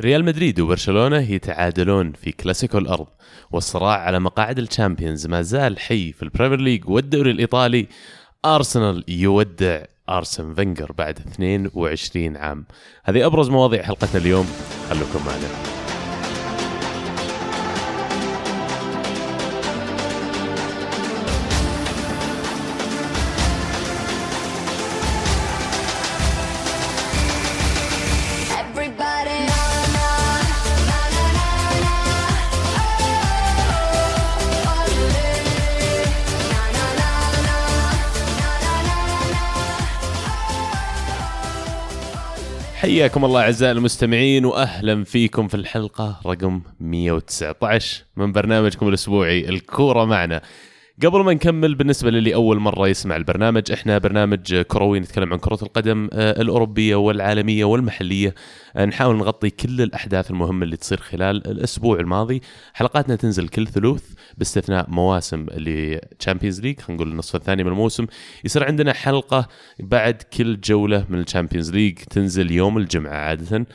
ريال مدريد وبرشلونة يتعادلون في كلاسيكو الأرض والصراع على مقاعد الشامبيونز ما زال حي في البريمير ليج والدوري الإيطالي. أرسنال يودع أرسن فينجر بعد 22 عام. هذه أبرز مواضيع حلقتنا اليوم خلوكم معنا. حياكم الله أعزائي المستمعين واهلا فيكم في الحلقة رقم 119 من برنامجكم الأسبوعي الكورة معنا. قبل ما نكمل بالنسبة للي أول مرة يسمع البرنامج إحنا برنامج كروي نتكلم عن كرة القدم آه، الأوروبية والعالمية والمحلية. آه، نحاول نغطي كل الأحداث المهمة اللي تصير خلال الأسبوع الماضي. حلقاتنا تنزل كل ثلوث باستثناء مواسم ال Champions League خلينا نقول النصف الثاني من الموسم. يصير عندنا حلقة بعد كل جولة من الشامبيونز ليج تنزل يوم الجمعة عادة.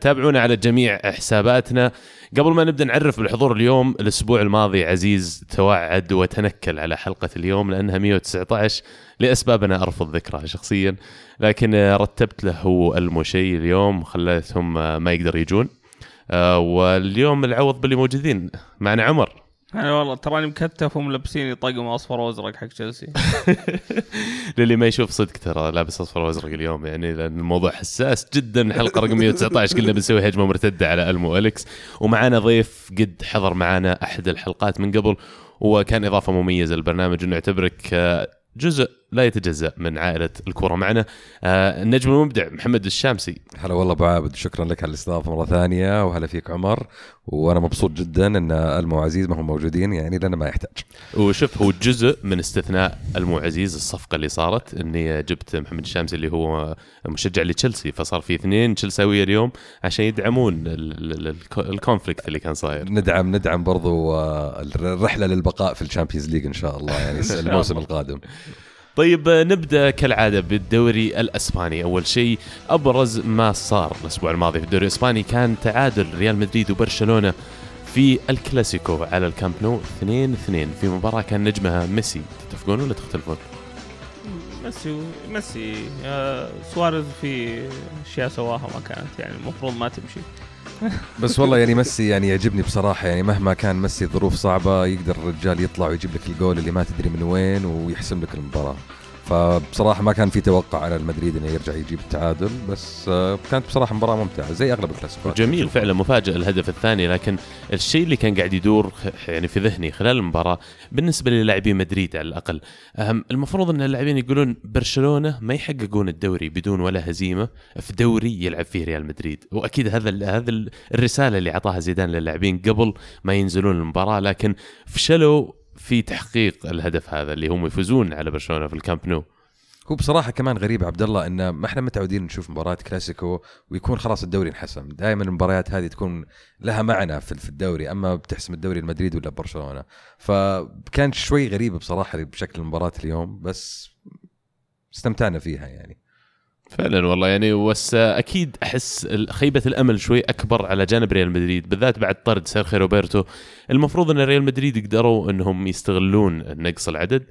تابعونا على جميع حساباتنا. قبل ما نبدأ نعرف بالحضور اليوم الأسبوع الماضي عزيز توعد وتنكل على حلقة اليوم لأنها 119 لاسباب أنا أرفض ذكرها شخصيا لكن رتبت له المشي اليوم خليتهم ما يقدر يجون. آه، واليوم العوض باللي موجودين معنا عمر. أنا والله تراني مكتف وملبسيني طقم أصفر وأزرق حق تشيلسي. للي ما يشوف صدق ترى لابس أصفر وأزرق اليوم يعني لأن الموضوع حساس جدا. حلقة رقم 119 كلنا بنسوي هجمة مرتدة على ألمو أليكس. ومعانا ضيف قد حضر معانا أحد الحلقات من قبل وكان إضافة مميزة للبرنامج انه يعتبرك آه، جزء لا يتجزأ من عائلة الكورة معنا. آه النجم المبدع محمد الشامسي. هلا والله أبو عابد شكرا لك على الاستضافة مرة ثانية وهلا فيك عمر. وأنا مبسوط جدا إن ألمو عزيز ما هم موجودين يعني لأنه ما يحتاج. وشوف هو جزء من استثناء ألمو عزيز الصفقة اللي صارت إني جبت محمد الشامسي اللي هو مشجع لتشيلسي فصار في اثنين تشيلساوية اليوم عشان يدعمون ال conflict اللي كان صاير. ندعم ندعم برضو آه، الرحلة للبقاء في ال Champions League إن شاء الله يعني الموسم القادم. طيب نبدأ كالعادة بالدوري الأسباني. أول شيء أبرز ما صار الأسبوع الماضي في الدوري الإسباني كان تعادل ريال مدريد وبرشلونة في الكلاسيكو على الكامب نو 2 2 في مباراة كان نجمها ميسي. تتفقون ولا تختلفون؟ ميسي ميسي آه سواريز في أشياء سواها ما كانت يعني المفروض ما تمشي. بس والله يعني ميسي يعني يعجبني بصراحة يعني مهما كان ميسي ظروف صعبة يقدر الرجال يطلع ويجيب لك الجول اللي ما تدري من وين ويحسم لك المباراة. فبصراحة ما كان في توقع على المدريد إنه يرجع يجيب التعادل بس آه، كانت بصراحة مباراة ممتعة زي أغلب الكلاسيكوات جميل فعلا مفاجئ الهدف الثاني لكن الشيء اللي كان قاعد يدور يعني في ذهني خلال المباراة بالنسبة للاعبين مدريد على الأقل المفروض إن اللاعبين يقولون برشلونة ما يحققون الدوري بدون ولا هزيمة في دوري يلعب فيه ريال مدريد. وأكيد هذا هذا الرسالة اللي أعطاها زيدان للاعبين قبل ما ينزلون المباراة لكن فشلوا في تحقيق الهدف هذا اللي هم يفوزون على برشلونة في الكامب نو. هو بصراحة كمان غريب عبد الله إن ما إحنا متعودين نشوف مباراة كلاسيكو ويكون خلاص الدوري انحسم. دائما المباريات هذه تكون لها معنى في الدوري أما بتحسم الدوري المدريد ولا برشلونة. فكان شوي غريب بصراحة بشكل المباراة اليوم بس استمتعنا فيها يعني. فعلا والله. يعني بس أكيد أحس خيبة الأمل شوي أكبر على جانب ريال مدريد بالذات بعد طرد سيرخي روبرتو. المفروض إن ريال مدريد قدروا إنهم يستغلون نقص العدد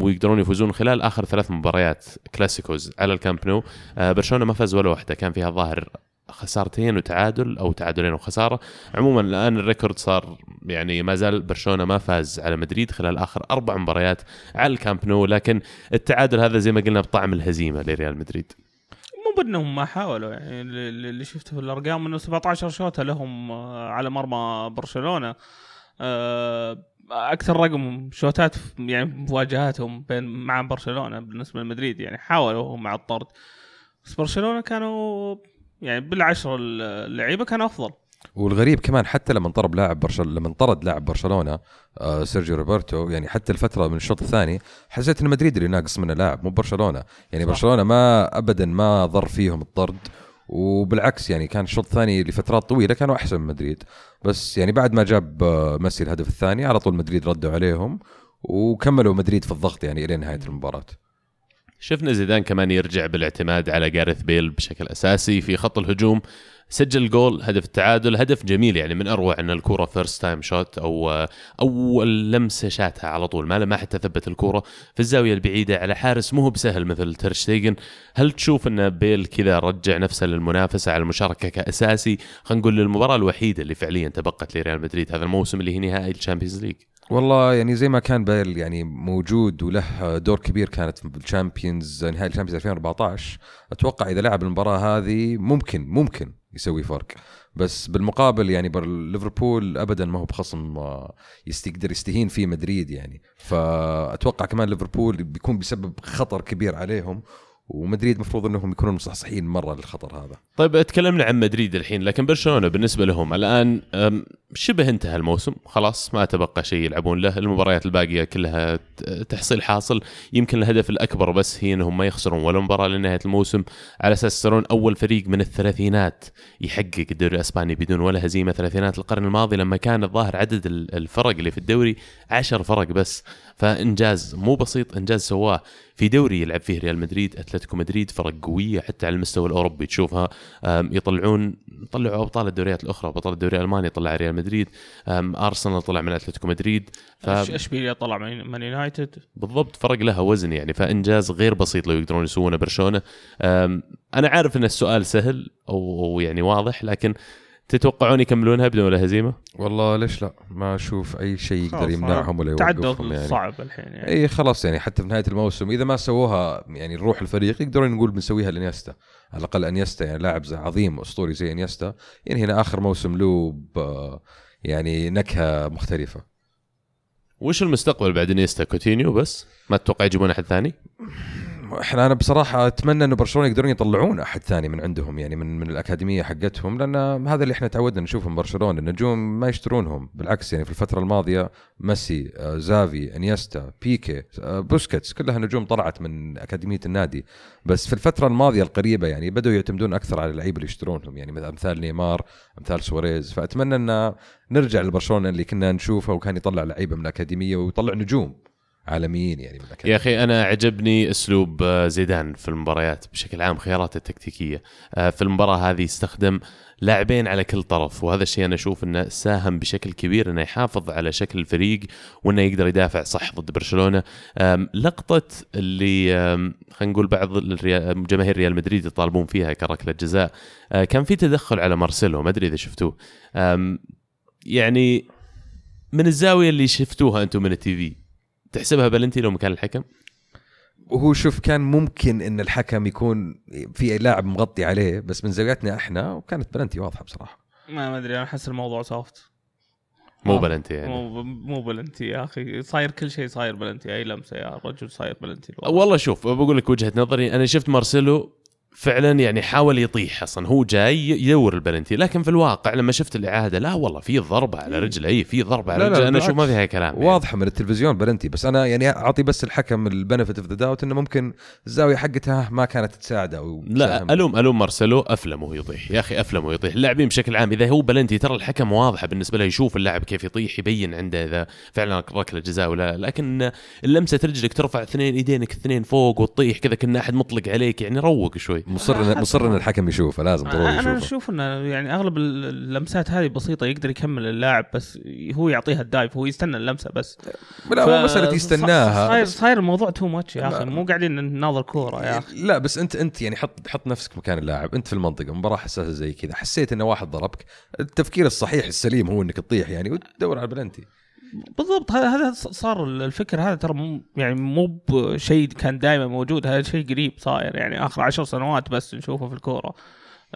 ويقدرون يفوزون خلال آخر ثلاث مباريات Clasicos على الكامب نو. أه، برشلونة ما فاز ولا واحدة كان فيها ظاهر خسارتين وتعادل أو تعادلين وخسارة. عموما الآن ال record صار يعني ما زال برشلونة ما فاز على مدريد خلال آخر أربع مباريات على الكامب نو لكن التعادل هذا زي ما قلنا بطعم الهزيمة لريال مدريد. مو بأنهم ما حاولوا يعني اللي شفته في الأرقام إنه 17 شوطة لهم آه، على مرمى برشلونة. آه، أكثر رقم شوتات يعني مواجهاتهم بين مع برشلونة بالنسبة لمدريد يعني حاولوا مع الطرد. بس برشلونة كانوا يعني بالعشر اللعيبة كانوا أفضل. والغريب كمان حتى لما انطرد لاعب برشلونه لما انطرد لاعب برشلونة آه سيرجيو روبرتو يعني حتى الفترة من الشوط الثاني حسيت إن مدريد اللي ناقص منه لاعب مو برشلونة. يعني صح. برشلونة ما ابدا ما ضر فيهم الطرد وبالعكس يعني كان الشوط الثاني لفترات طويلة كانوا أحسن من مدريد. بس يعني بعد ما جاب آه، ميسي الهدف الثاني على طول مدريد ردوا عليهم وكملوا مدريد في الضغط يعني إلى نهاية المباراة. شفنا زيدان كمان يرجع بالاعتماد على جاريث بيل بشكل أساسي في خط الهجوم. سجل جول هدف التعادل هدف جميل يعني من أروع إن الكوره first time shoot أو أول لمسة شاتها على طول. ما ما حتى ثبت الكوره في الزاوية البعيدة على حارس مو هو بسهل مثل تير شتيجن هل تشوف إن بيل كذا رجع نفسه للمنافسة على المشاركة كأساسي؟ خلينا نقول للمباراه الوحيدة اللي فعليا تبقت لريال مدريد هذا الموسم اللي هي نهائي ال Champions League والله يعني زي ما كان بيل يعني موجود وله دور كبير كانت في ال Champions نهائي ال Champions 2014 أتوقع إذا لعب المباراة هذه ممكن ممكن يسوي فرق. بس بالمقابل يعني ليفربول ابدا ما هو بخصم آه، يقدر يستهين فيه مدريد يعني. فأتوقع كمان ليفربول بيكون بيسبب خطر كبير عليهم ومدريد مفروض إنهم يكونون مصحصحين مرة للخطر هذا. طيب تكلمنا عن مدريد الحين لكن برشلونة بالنسبة لهم الآن شبه انتهى الموسم خلاص ما تبقى شيء يلعبون له المباريات الباقية كلها تحصيل حاصل يمكن الهدف الأكبر بس هي إنهم ما يخسرون ولا مباراة لنهاية الموسم. على أساس يصيرون أول فريق من الثلاثينات يحقق الدوري الأسباني بدون ولا هزيمة ثلاثينات القرن الماضي لما كان الظاهر عدد الفرق اللي في الدوري عشر فرق بس. فإنجاز مو بسيط إنجاز سواه في دوري يلعب فيه ريال مدريد أتلتيكو مدريد فرق قوية حتى على المستوى الأوروبي تشوفها. يطلعون طلعوا أبطال الدوريات الأخرى بطل الدوري الألماني طلع ريال مدريد. أرسنال طلع من أتلتيكو مدريد. ف... اشبيليا طلع من يونايتد بالضبط فرق لها وزن يعني فإنجاز غير بسيط لو يقدرون يسوونه برشلونة. أنا عارف إن السؤال سهل أو يعني واضح لكن تتوقعون يكملونها بدون ولا هزيمة؟ والله ليش لا؟ ما أشوف أي شيء يقدر يمنعهم ولا يوقفهم يعني. صعب الحين يعني. إي خلاص يعني حتى في نهاية الموسم إذا ما سووها يعني نروح الفريق يقدرون نقول بنسويها لإنيستا. على الأقل إنيستا يعني لاعب عظيم أسطوري زي إنيستا. يعني هنا آخر موسم له يعني نكهة مختلفة. وش المستقبل بعد إنيستا كوتينيو بس؟ ما تتوقع يجيبون أحد ثاني؟ إحنا أنا بصراحة أتمنى إنه برشلونة يقدرون يطلعون أحد ثاني من عندهم يعني من من الأكاديمية حقتهم لأن هذا اللي إحنا تعودنا نشوفه من برشلونة النجوم ما يشترونهم بالعكس يعني في الفترة الماضية ميسي آه، تشافي إنيستا بيكي آه، بوسكيتس كلها نجوم طلعت من أكاديمية النادي. بس في الفترة الماضية القريبة يعني بدأوا يعتمدون أكثر على اللعيبة اللي يشترونهم يعني أمثال نيمار أمثال سواريز. فأتمنى إن نرجع لبرشلونة اللي كنا نشوفه وكان يطلع لعيبة من الأكاديمية ويطلع نجوم. عالميين يعني من يا أخي أنا عجبني أسلوب آه، زيدان في المباريات بشكل عام خياراته التكتيكية. آه، في المباراة هذه استخدم لاعبين على كل طرف وهذا الشيء أنا أشوف إنه ساهم بشكل كبير إنه يحافظ على شكل الفريق وإنه يقدر يدافع صح ضد برشلونة. لقطة اللي خلينا نقول بعض جماهير ريال مدريد يطالبون فيها كركلة جزاء آه، كان في تدخل على مارسيلو ما أدري إذا شفتوه. يعني من الزاوية اللي شفتوها أنتم من ال TV. تحسبها بلنتي لو مكان الحكم؟ وهو شوف كان ممكن إن الحكم يكون في لاعب مغطي عليه بس من زاويتنا إحنا وكانت بلنتي واضحة بصراحة. ما أدري أنا أحس الموضوع soft مو بلنتي يعني. مو مو بلنتي يا أخي. صاير كل شيء صاير بلنتي أي لمسة يا رجل صاير بلنتي والله شوف بقول لك وجهة نظري أنا شفت مارسيلو فعلا يعني حاول يطيح أصلا. هو جاي يدور البلنتي لكن في الواقع لما شفت الإعادة لا والله في ضربة على رجله. اي في ضربة على رجله. أنا أشوف ما فيها كلام يعني. واضحة من التلفزيون بلنتي. بس أنا يعني أعطي بس الحكم ال benefit of the doubt إنه ممكن الزاوية حقتها ما كانت تساعده أو لا ألوم ألوم مارسيلو. أفلم وهو يطيح. يا أخي أفلم وهو يطيح. اللاعبين بشكل عام إذا هو بلنتي ترى الحكم واضحة بالنسبة له. يشوف اللاعب كيف يطيح يبين عنده إذا فعلا ركلة جزاء ولا لكن لمسه رجلك ترفع اثنين إيدينك اثنين فوق وتطيح كذا كنا أحد مطلق عليك. يعني روق شوي. مصر مصر إن الحكم يشوفه لازم ضروري يشوفه. أنا أشوف إنه يعني أغلب اللمسات هذه بسيطة يقدر يكمل اللاعب بس هو يعطيها ال dive هو يستنى اللمسة بس. لا مو مسألة يستناها صاير صاير الموضوع too much يا أخي مو قاعدين نناظر كورة يا أخي. لا بس انت أنت يعني حط حط نفسك مكان اللاعب أنت في المنطقة مباراة حساسة زي كذا حسيت إنه واحد ضربك التفكير الصحيح السليم هو إنك تطيح يعني وتدور على البلنتي. بالضبط هذا صار الفكر هذا ترى مو يعني مو بشيء كان دائما موجود هذا شيء قريب صاير يعني آخر عشر سنوات بس نشوفه في الكورة.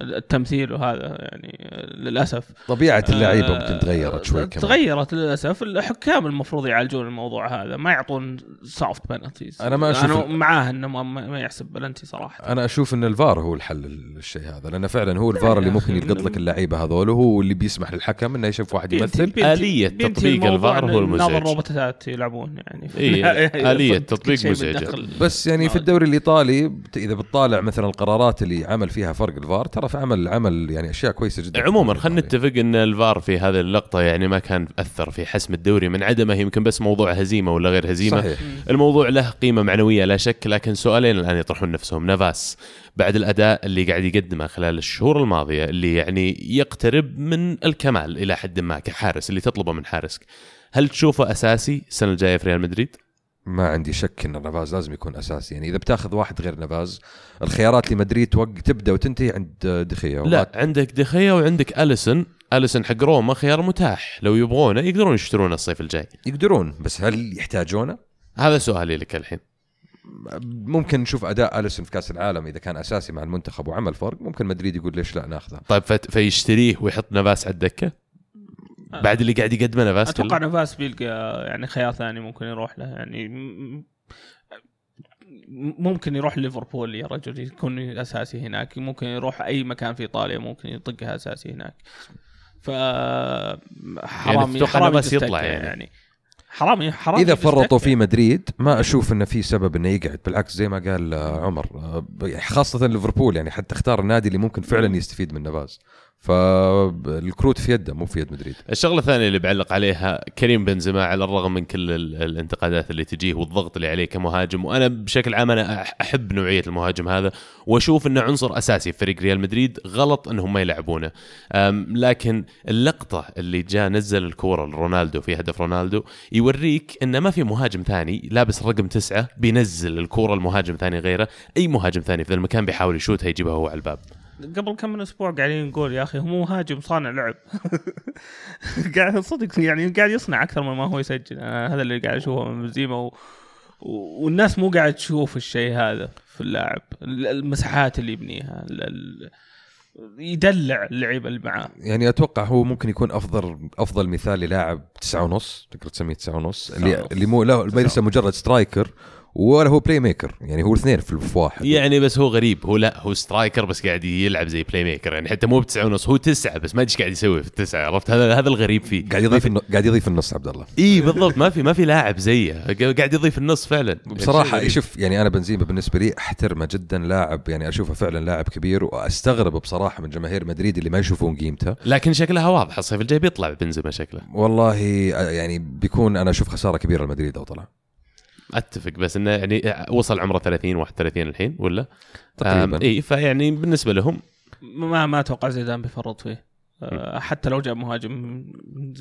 التمثيل وهذا يعني للأسف. طبيعة اللعيبة ممكن آه، تغيرت شوي كمان. تغيرت للأسف. الحكام المفروض يعالجون الموضوع هذا ما يعطون soft penalties أنا ما أشوف أنا معاه إنه ما يحسب بلنتي صراحة. أنا أشوف إن الفار هو الحل للشيء هذا لأن فعلا هو الفار اللي ممكن يلقط لك اللعيبة هذول وهو اللي بيسمح للحكم إنه يشوف واحد يمثل. آلية تطبيق الفار هو المزعج. نظر روبوتات يلعبون يعني. إيه آلية تطبيق مزعج. بس يعني في الدوري الإيطالي إذا بتطالع مثلا القرارات اللي عمل فيها فرق الفار ترى في عمل عمل يعني أشياء كويسة جدا. عموما خلينا نتفق إن الفار في هذه اللقطة يعني ما كان أثر في حسم الدوري من عدمه يمكن بس موضوع هزيمة ولا غير هزيمة. صحيح. الموضوع له قيمة معنوية لا شك لكن سؤالين الآن يطرحون نفسهم. نافاس بعد الأداء اللي قاعد يقدمه خلال الشهور الماضية اللي يعني يقترب من الكمال إلى حد ما كحارس اللي تطلبه من حارسك. هل تشوفه أساسي السنة الجاية في ريال مدريد؟ ما عندي شك إن نافاز لازم يكون أساسي. يعني إذا بتاخذ واحد غير نافاز الخيارات لمدريد توق تبدأ وتنتهي عند دخيه لا عندك دخيا وعندك اليسون اليسون حق روما خيار متاح. لو يبغونه يقدرون يشترونه الصيف الجاي. يقدرون بس هل يحتاجونه؟ هذا سؤالي لك الحين. ممكن نشوف أداء اليسون في كأس العالم إذا كان أساسي مع المنتخب وعمل فرق. ممكن مدريد يقول ليش لا ناخذه. طيب فيشتريه ويحط نافاس على الدكة؟ بعد اللي قاعد يقدمه نافاس أتوقع؟ نفاس بيلقى يعني خيار ثاني ممكن يروح له. يعني ممكن يروح ليفربول يا رجل يكون أساسي هناك. ممكن يروح أي مكان في إيطاليا ممكن يطقها أساسي هناك. ف حرام تتوقع حرام يجلس يطلع دكة يعني. حرام حرام إذا فرطوا. في مدريد ما أشوف إنه في سبب إنه يقعد. بالعكس زي ما قال آه، عمر آه، ب- خاصة ليفربول يعني حتى اختار النادي اللي ممكن فعلا يستفيد من نافاز فالكروت في يده مو في يد مدريد. الشغلة الثانية اللي بعلق عليها كريم بنزيما على الرغم من كل ال- الانتقادات اللي تجيه والضغط اللي عليه كمهاجم وأنا بشكل عام أنا أحب نوعية المهاجم هذا وأشوف إنه عنصر أساسي في فريق ريال مدريد غلط إنهم ما يلعبونه. لكن اللقطة اللي جاء نزل الكورة لرونالدو في هدف رونالدو يوريك انه ما في مهاجم ثاني لابس رقم تسعة بينزل الكورة لمهاجم ثاني غيره أي مهاجم ثاني في المكان بيحاول يشوتها يجيبها هو على الباب. قبل كم من أسبوع قاعدين نقول يا أخي هو مهاجم صانع لعب. قاعد صدق يعني قاعد يصنع أكثر مما هو يسجل. أنا هذا اللي قاعد أشوفه من بنزيما و... و- والناس مو قاعد تشوف الشيء هذا في اللاعب. ال- المساحات اللي يبنيها ال... يدلع اللعيبه اللي معاه. يعني أتوقع هو ممكن يكون أفضل أفضل مثال للاعب تسعة ونص تقدر تسميه تسعة ونص اللي. اللي مو لا ليس مجرد striker ولا هو playmaker يعني هو الاثنين في في واحد يعني بس هو غريب. هو لا هو striker بس قاعد يلعب زي playmaker يعني حتى مو بتسعة ونص هو تسعة بس ما ادري قاعد يسوي في التسعة عرفت؟ هذا هذا الغريب فيه. قاعد يضيف النص قاعد يضيف النص عبد الله. إي بالضبط. ما في ما في لاعب زيه. قاعد يضيف النص فعلا. بصراحة يعني شيء شوف يعني أنا بنزيما بالنسبة لي أحترمه جدا لاعب يعني أشوفه فعلا لاعب كبير وأستغرب بصراحة من جماهير مدريد اللي ما يشوفون قيمته. لكن شكلها واضح الصيف الجاي بيطلع بنزيما شكله. والله يعني بيكون أنا أشوف خسارة كبيرة لمدريد لو طلع. أتفق بس إنه يعني وصل عمره 30 31 الحين ولا؟ تقريبا إي فيعني بالنسبة لهم ما ما أتوقع زيدان بيفرط فيه أه، حتى لو جاب مهاجم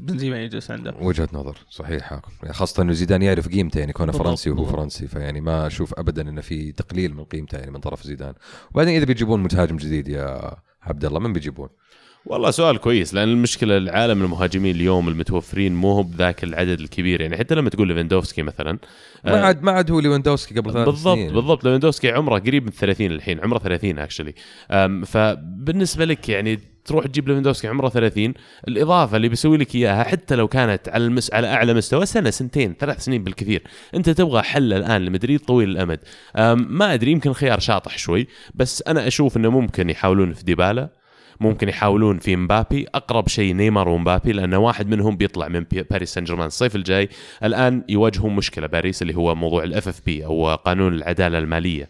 بنزيما يجلس عنده وجهة نظر صحيحة يعني خاصة إنه زيدان يعرف قيمته يعني كونه فرنسي وهو. فرنسي فيعني ما أشوف أبدا إنه في تقليل من قيمته يعني من طرف زيدان وبعدين إذا بيجيبون مهاجم جديد يا عبد الله من بيجيبون؟ والله سؤال كويس لأن المشكلة العالم المهاجمين اليوم المتوفرين مو هو بذاك العدد الكبير يعني حتى لما تقول ليفاندوفسكي مثلا ما عاد ما عاد هو ليفاندوفسكي قبل ثلاث بالضبط سنين. بالضبط ليفاندوفسكي عمره قريب من 30 الحين عمره 30 actually فبالنسبة لك يعني تروح تجيب ليفاندوفسكي عمره 30 الإضافة اللي بيسوي لك إياها حتى لو كانت على المس... على أعلى مستوى سنة سنتين ثلاث سنين بالكثير. أنت تبغى حل الآن لمدريد طويل الأمد. أم، ما أدري يمكن خيار شاطح شوي بس أنا أشوف إنه ممكن يحاولون في ديبالا. ممكن يحاولون في مبابي. أقرب شيء نيمار ومبابي لأن واحد منهم بيطلع من باريس سان جيرمان الصيف الجاي. الآن يواجهون مشكلة باريس اللي هو موضوع ال FFP أو قانون العدالة المالية.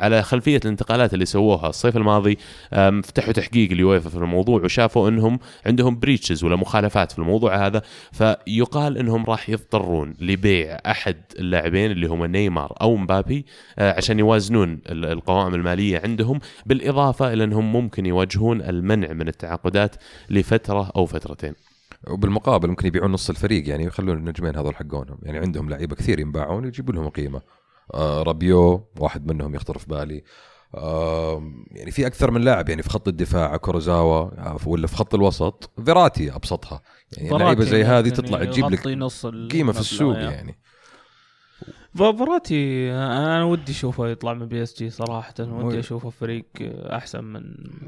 على خلفية الانتقالات اللي سووها الصيف الماضي فتحوا تحقيق اليويفا في الموضوع وشافوا إنهم عندهم breaches ولا مخالفات في الموضوع هذا فيقال إنهم راح يضطرون لبيع أحد اللاعبين اللي هم نيمار أو مبابي آه، عشان يوازنون ال- القوائم المالية عندهم بالإضافة إلى إنهم ممكن يواجهون المنع من التعاقدات لفترة أو فترتين. وبالمقابل ممكن يبيعون نص الفريق يعني ويخلون النجمين هذول حقونهم. يعني عندهم لعيبة كثير ينباعون ويجيبوا لهم قيمة. رابيو واحد منهم يخطر في بالي. آه يعني في أكثر من لاعب يعني في خط الدفاع كورزاوا آه، ولا في خط الوسط فيراتي أبسطها. يعني لعيبة زي هذه ممكن تطلع تجيب لك قيمة في السوق يعني. فيراتي أنا ودي أشوفه يطلع من بي اس جي صراحة ودي اشوفه فريق أحسن من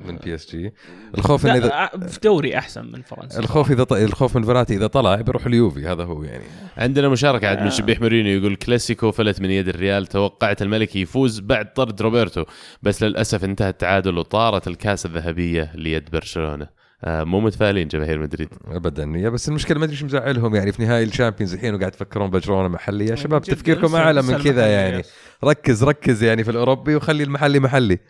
من بي اس جي الخوف انه اذا في دوري أحسن من فرنسا. الخوف إذا ط... الخوف من فيراتي إذا طلع بيروح اليوفي هذا هو يعني. عندنا مشاركة عاد من شبيح مورينيو يقول كلاسيكو فلت من يد الريال توقعت الملكي يفوز بعد طرد روبرتو بس للأسف انتهى التعادل وطارت الكأس الذهبية ليد برشلونة. آه مو متفائلين جماهير مدريد. ابدا. يا بس المشكلة ما أدري إيش مزعلهم. يعني في نهائي الشامبيونز الحين وقاعد تفكرون برشلونه محلي يا شباب جد، تفكيركم أعلى من كذا يعني. ركز ركز يعني في الأوروبي وخلي المحلي محلي.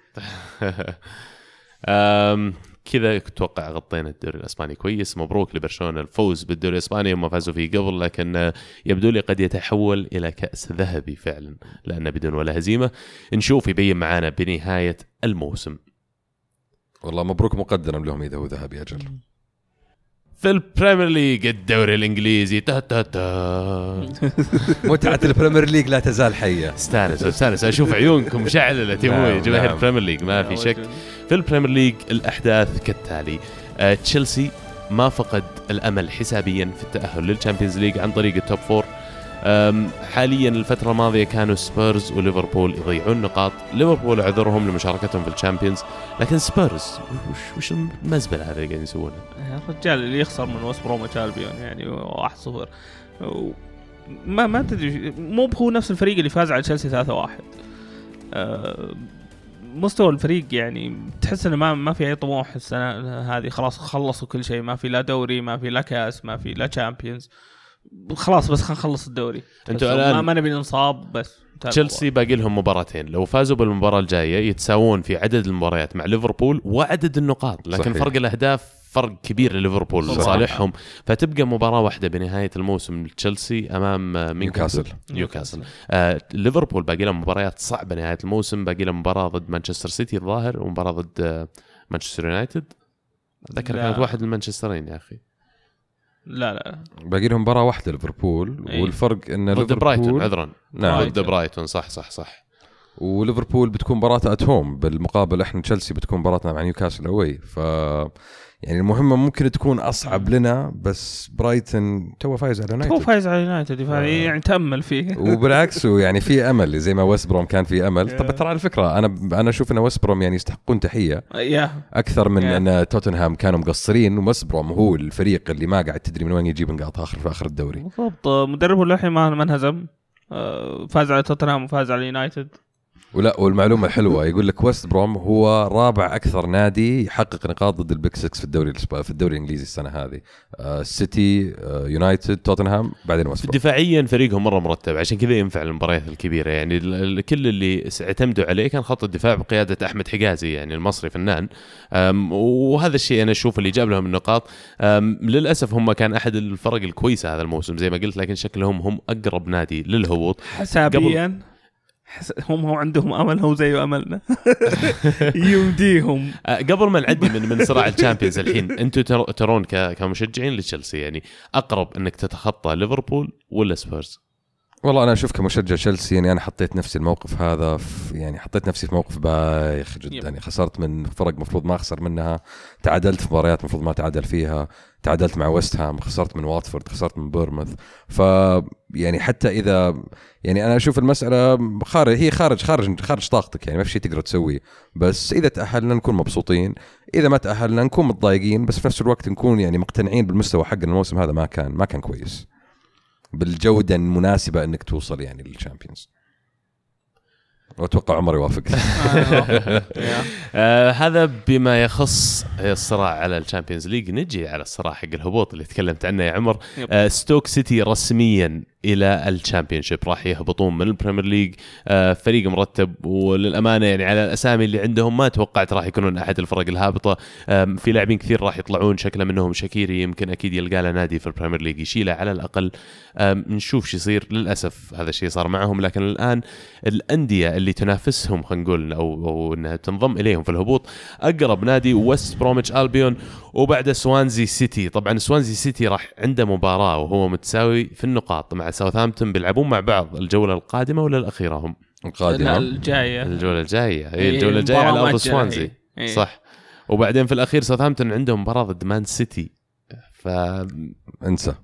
كذا أتوقع غطينا الدوري الإسباني كويس. مبروك لبرشلونة الفوز بالدوري الإسباني. هم فازوا فيه قبل لكن آه، يبدو لي قد يتحول إلى كأس ذهبي فعلا لأنه بدون ولا هزيمة. نشوف يبين معانا بنهاية الموسم. والله مبروك مقدما لهم إذا هو ذهبي أجل في البريمير ليج الدوري الإنجليزي تا تا تا. متعة البريمير ليج لا تزال حية. استانس استانس. أشوف عيونكم مشعلله يا أبوي نعم، جماهير نعم. البريمير ليج ما في شك. في البريمير ليج الأحداث كالتالي. آه، تشيلسي ما فقد الأمل حسابيا في التأهل للتشامبيونز ليج عن طريق ال top four حاليا الفترة الماضية كانوا سبيرز وليفربول يضيعون نقاط، ليفربول اعذرهم لمشاركتهم في الشامبيونز، لكن سبيرز وش وش المزبلة هذا اللي قاعدين يسوونها؟ يا الرجال اللي يخسر من وست بروميتش ألبيون يعني 1 0 ما ما تدري مو هو نفس الفريق اللي فاز على تشيلسي 3 1 آه، مستوى الفريق يعني تحس إنه ما ما في أي طموح السنة هذه. خلاص خلصوا كل شيء. ما في لا دوري ما في لا كأس ما في لا تشامبيونز خلاص بس خلينا نخلص الدوري. أنتوا بس الآن- ما, نبي ننصاب بس تشيلسي باقي لهم مباراتين. لو فازوا بالمباراة الجاية يتساوون في عدد المباريات مع ليفربول وعدد النقاط. لكن صحيح. فرق الأهداف فرق كبير لليفربول صحيح. لصالحهم. فتبقى مباراة واحدة بنهاية الموسم تشيلسي أمام آه،؟ نيوكاسل. نيوكاسل. آه ليفربول باقي لهم مباريات صعبة نهاية الموسم. باقي لهم مباراة ضد مانشستر سيتي الظاهر ومباراة ضد آه، مانشستر يونايتد. أتذكر. كانت واحد من مانشسترين يا أخي. لا لا. باقي لهم مباراة واحدة ليفربول. والفرق إن ضد برايتون عذرا. نعم. ضد برايتون صح صح صح. وليفربول بتكون مباراة at home بالمقابل إحنا تشيلسي بتكون مباراتنا مع نيوكاسل away ف يعني المهمة ممكن تكون أصعب لنا بس برايتون تو فايز على هو يونايتد فايز على يونايتد آه. يعني تامل فيه. وبالعكس يعني في أمل زي ما ويست بروم كان في أمل. طب. ترى على فكرة أنا أنا أشوف إن ويست بروم يعني يستحقون تحية. أكثر من. إن توتنهام كانوا مقصرين ويست بروم هو الفريق اللي ما قاعد تدري من وين يجيب نقاط آخر في آخر الدوري. بالضبط. مدربه للحين ما ما انهزم. آه، فاز على توتنهام وفاز على يونايتد ولا والمعلومة الحلوه يقول لك ويست بروم هو رابع أكثر نادي يحقق نقاط ضد ال big 6 في الدوري في الدوري الإنجليزي السنة هذه. السيتي يونايتد توتنهام بعدين ويست بروم دفاعيا فريقهم مرة مرتب. عشان كذا ينفع المباريات الكبيرة. يعني كل اللي اعتمدوا عليه كان خط الدفاع بقيادة أحمد حجازي يعني المصري فنان. وهذا الشيء أنا أشوف اللي جاب لهم النقاط. للأسف هم كان أحد الفرق الكويسة هذا الموسم زي ما قلت لكن شكلهم هم أقرب نادي للهبوط. حسابيا؟ حس... هم هو عندهم أمل هو زي أملنا يمديهم أه، قبل ما نعدي من من صراع ال Champions الحين أنتم تر- ترون كمشجعين لتشيلسي يعني أقرب أنك تتخطى ليفربول ولا سبيرز؟ والله أنا أشوف كمشجع تشيلسي يعني أنا حطيت نفسي الموقف هذا في يعني حطيت نفسي في موقف بايخ جدا. yep. يعني خسرت من فرق مفروض ما أخسر منها تعادلت في مباريات مفروض ما تعادل فيها تعادلت مع ويست هام خسرت من واتفورد خسرت من بورموث ف يعني حتى اذا يعني أنا أشوف المسألة خارج هي خارج خارج خارج طاقتك يعني ما في شيء تقدر تسويه. بس إذا تأهلنا نكون مبسوطين إذا ما تأهلنا نكون متضايقين بس في نفس الوقت نكون يعني مقتنعين بالمستوى حق الموسم هذا ما كان ما كان كويس. بالجودة المناسبة إنك توصل يعني لل Champions واتوقع عمر يوافق yeah. آه هذا بما يخص الصراع على ال Champions League نجي على الصراع حق الهبوط اللي تكلمت عنه يا عمر. آه ستوك سيتي رسميا إلى ال Championship راح يهبطون من ال Premier League آه فريق مرتب. وللأمانة يعني على الأسامي اللي عندهم ما توقعت راح يكونون أحد الفرق الهابطة. في لاعبين كثير راح يطلعون. شكله منهم شكيري. يمكن أكيد يلقى له نادي في ال Premier League يشيله على الأقل. نشوف شو يصير. للأسف هذا الشيء صار معهم. لكن الآن الأندية اللي تنافسهم خلينا نقول أو أو إنها تنضم إليهم في الهبوط أقرب نادي ويست بروميتش البيون وبعد سوانزي سيتي طبعا سوانزي سيتي راح عنده مباراة وهو متساوي في النقاط مع ساوثهامبتون بيلعبون مع بعض الجولة القادمة ولا الاخيره هم القادمه الجاية. الجولة الجاية. هي إيه، الجولة الجاية على أرض سوانزي. إيه. صح. وبعدين في الأخير ساوثهامبتون عندهم مباراة ضد مان سيتي ف انسى.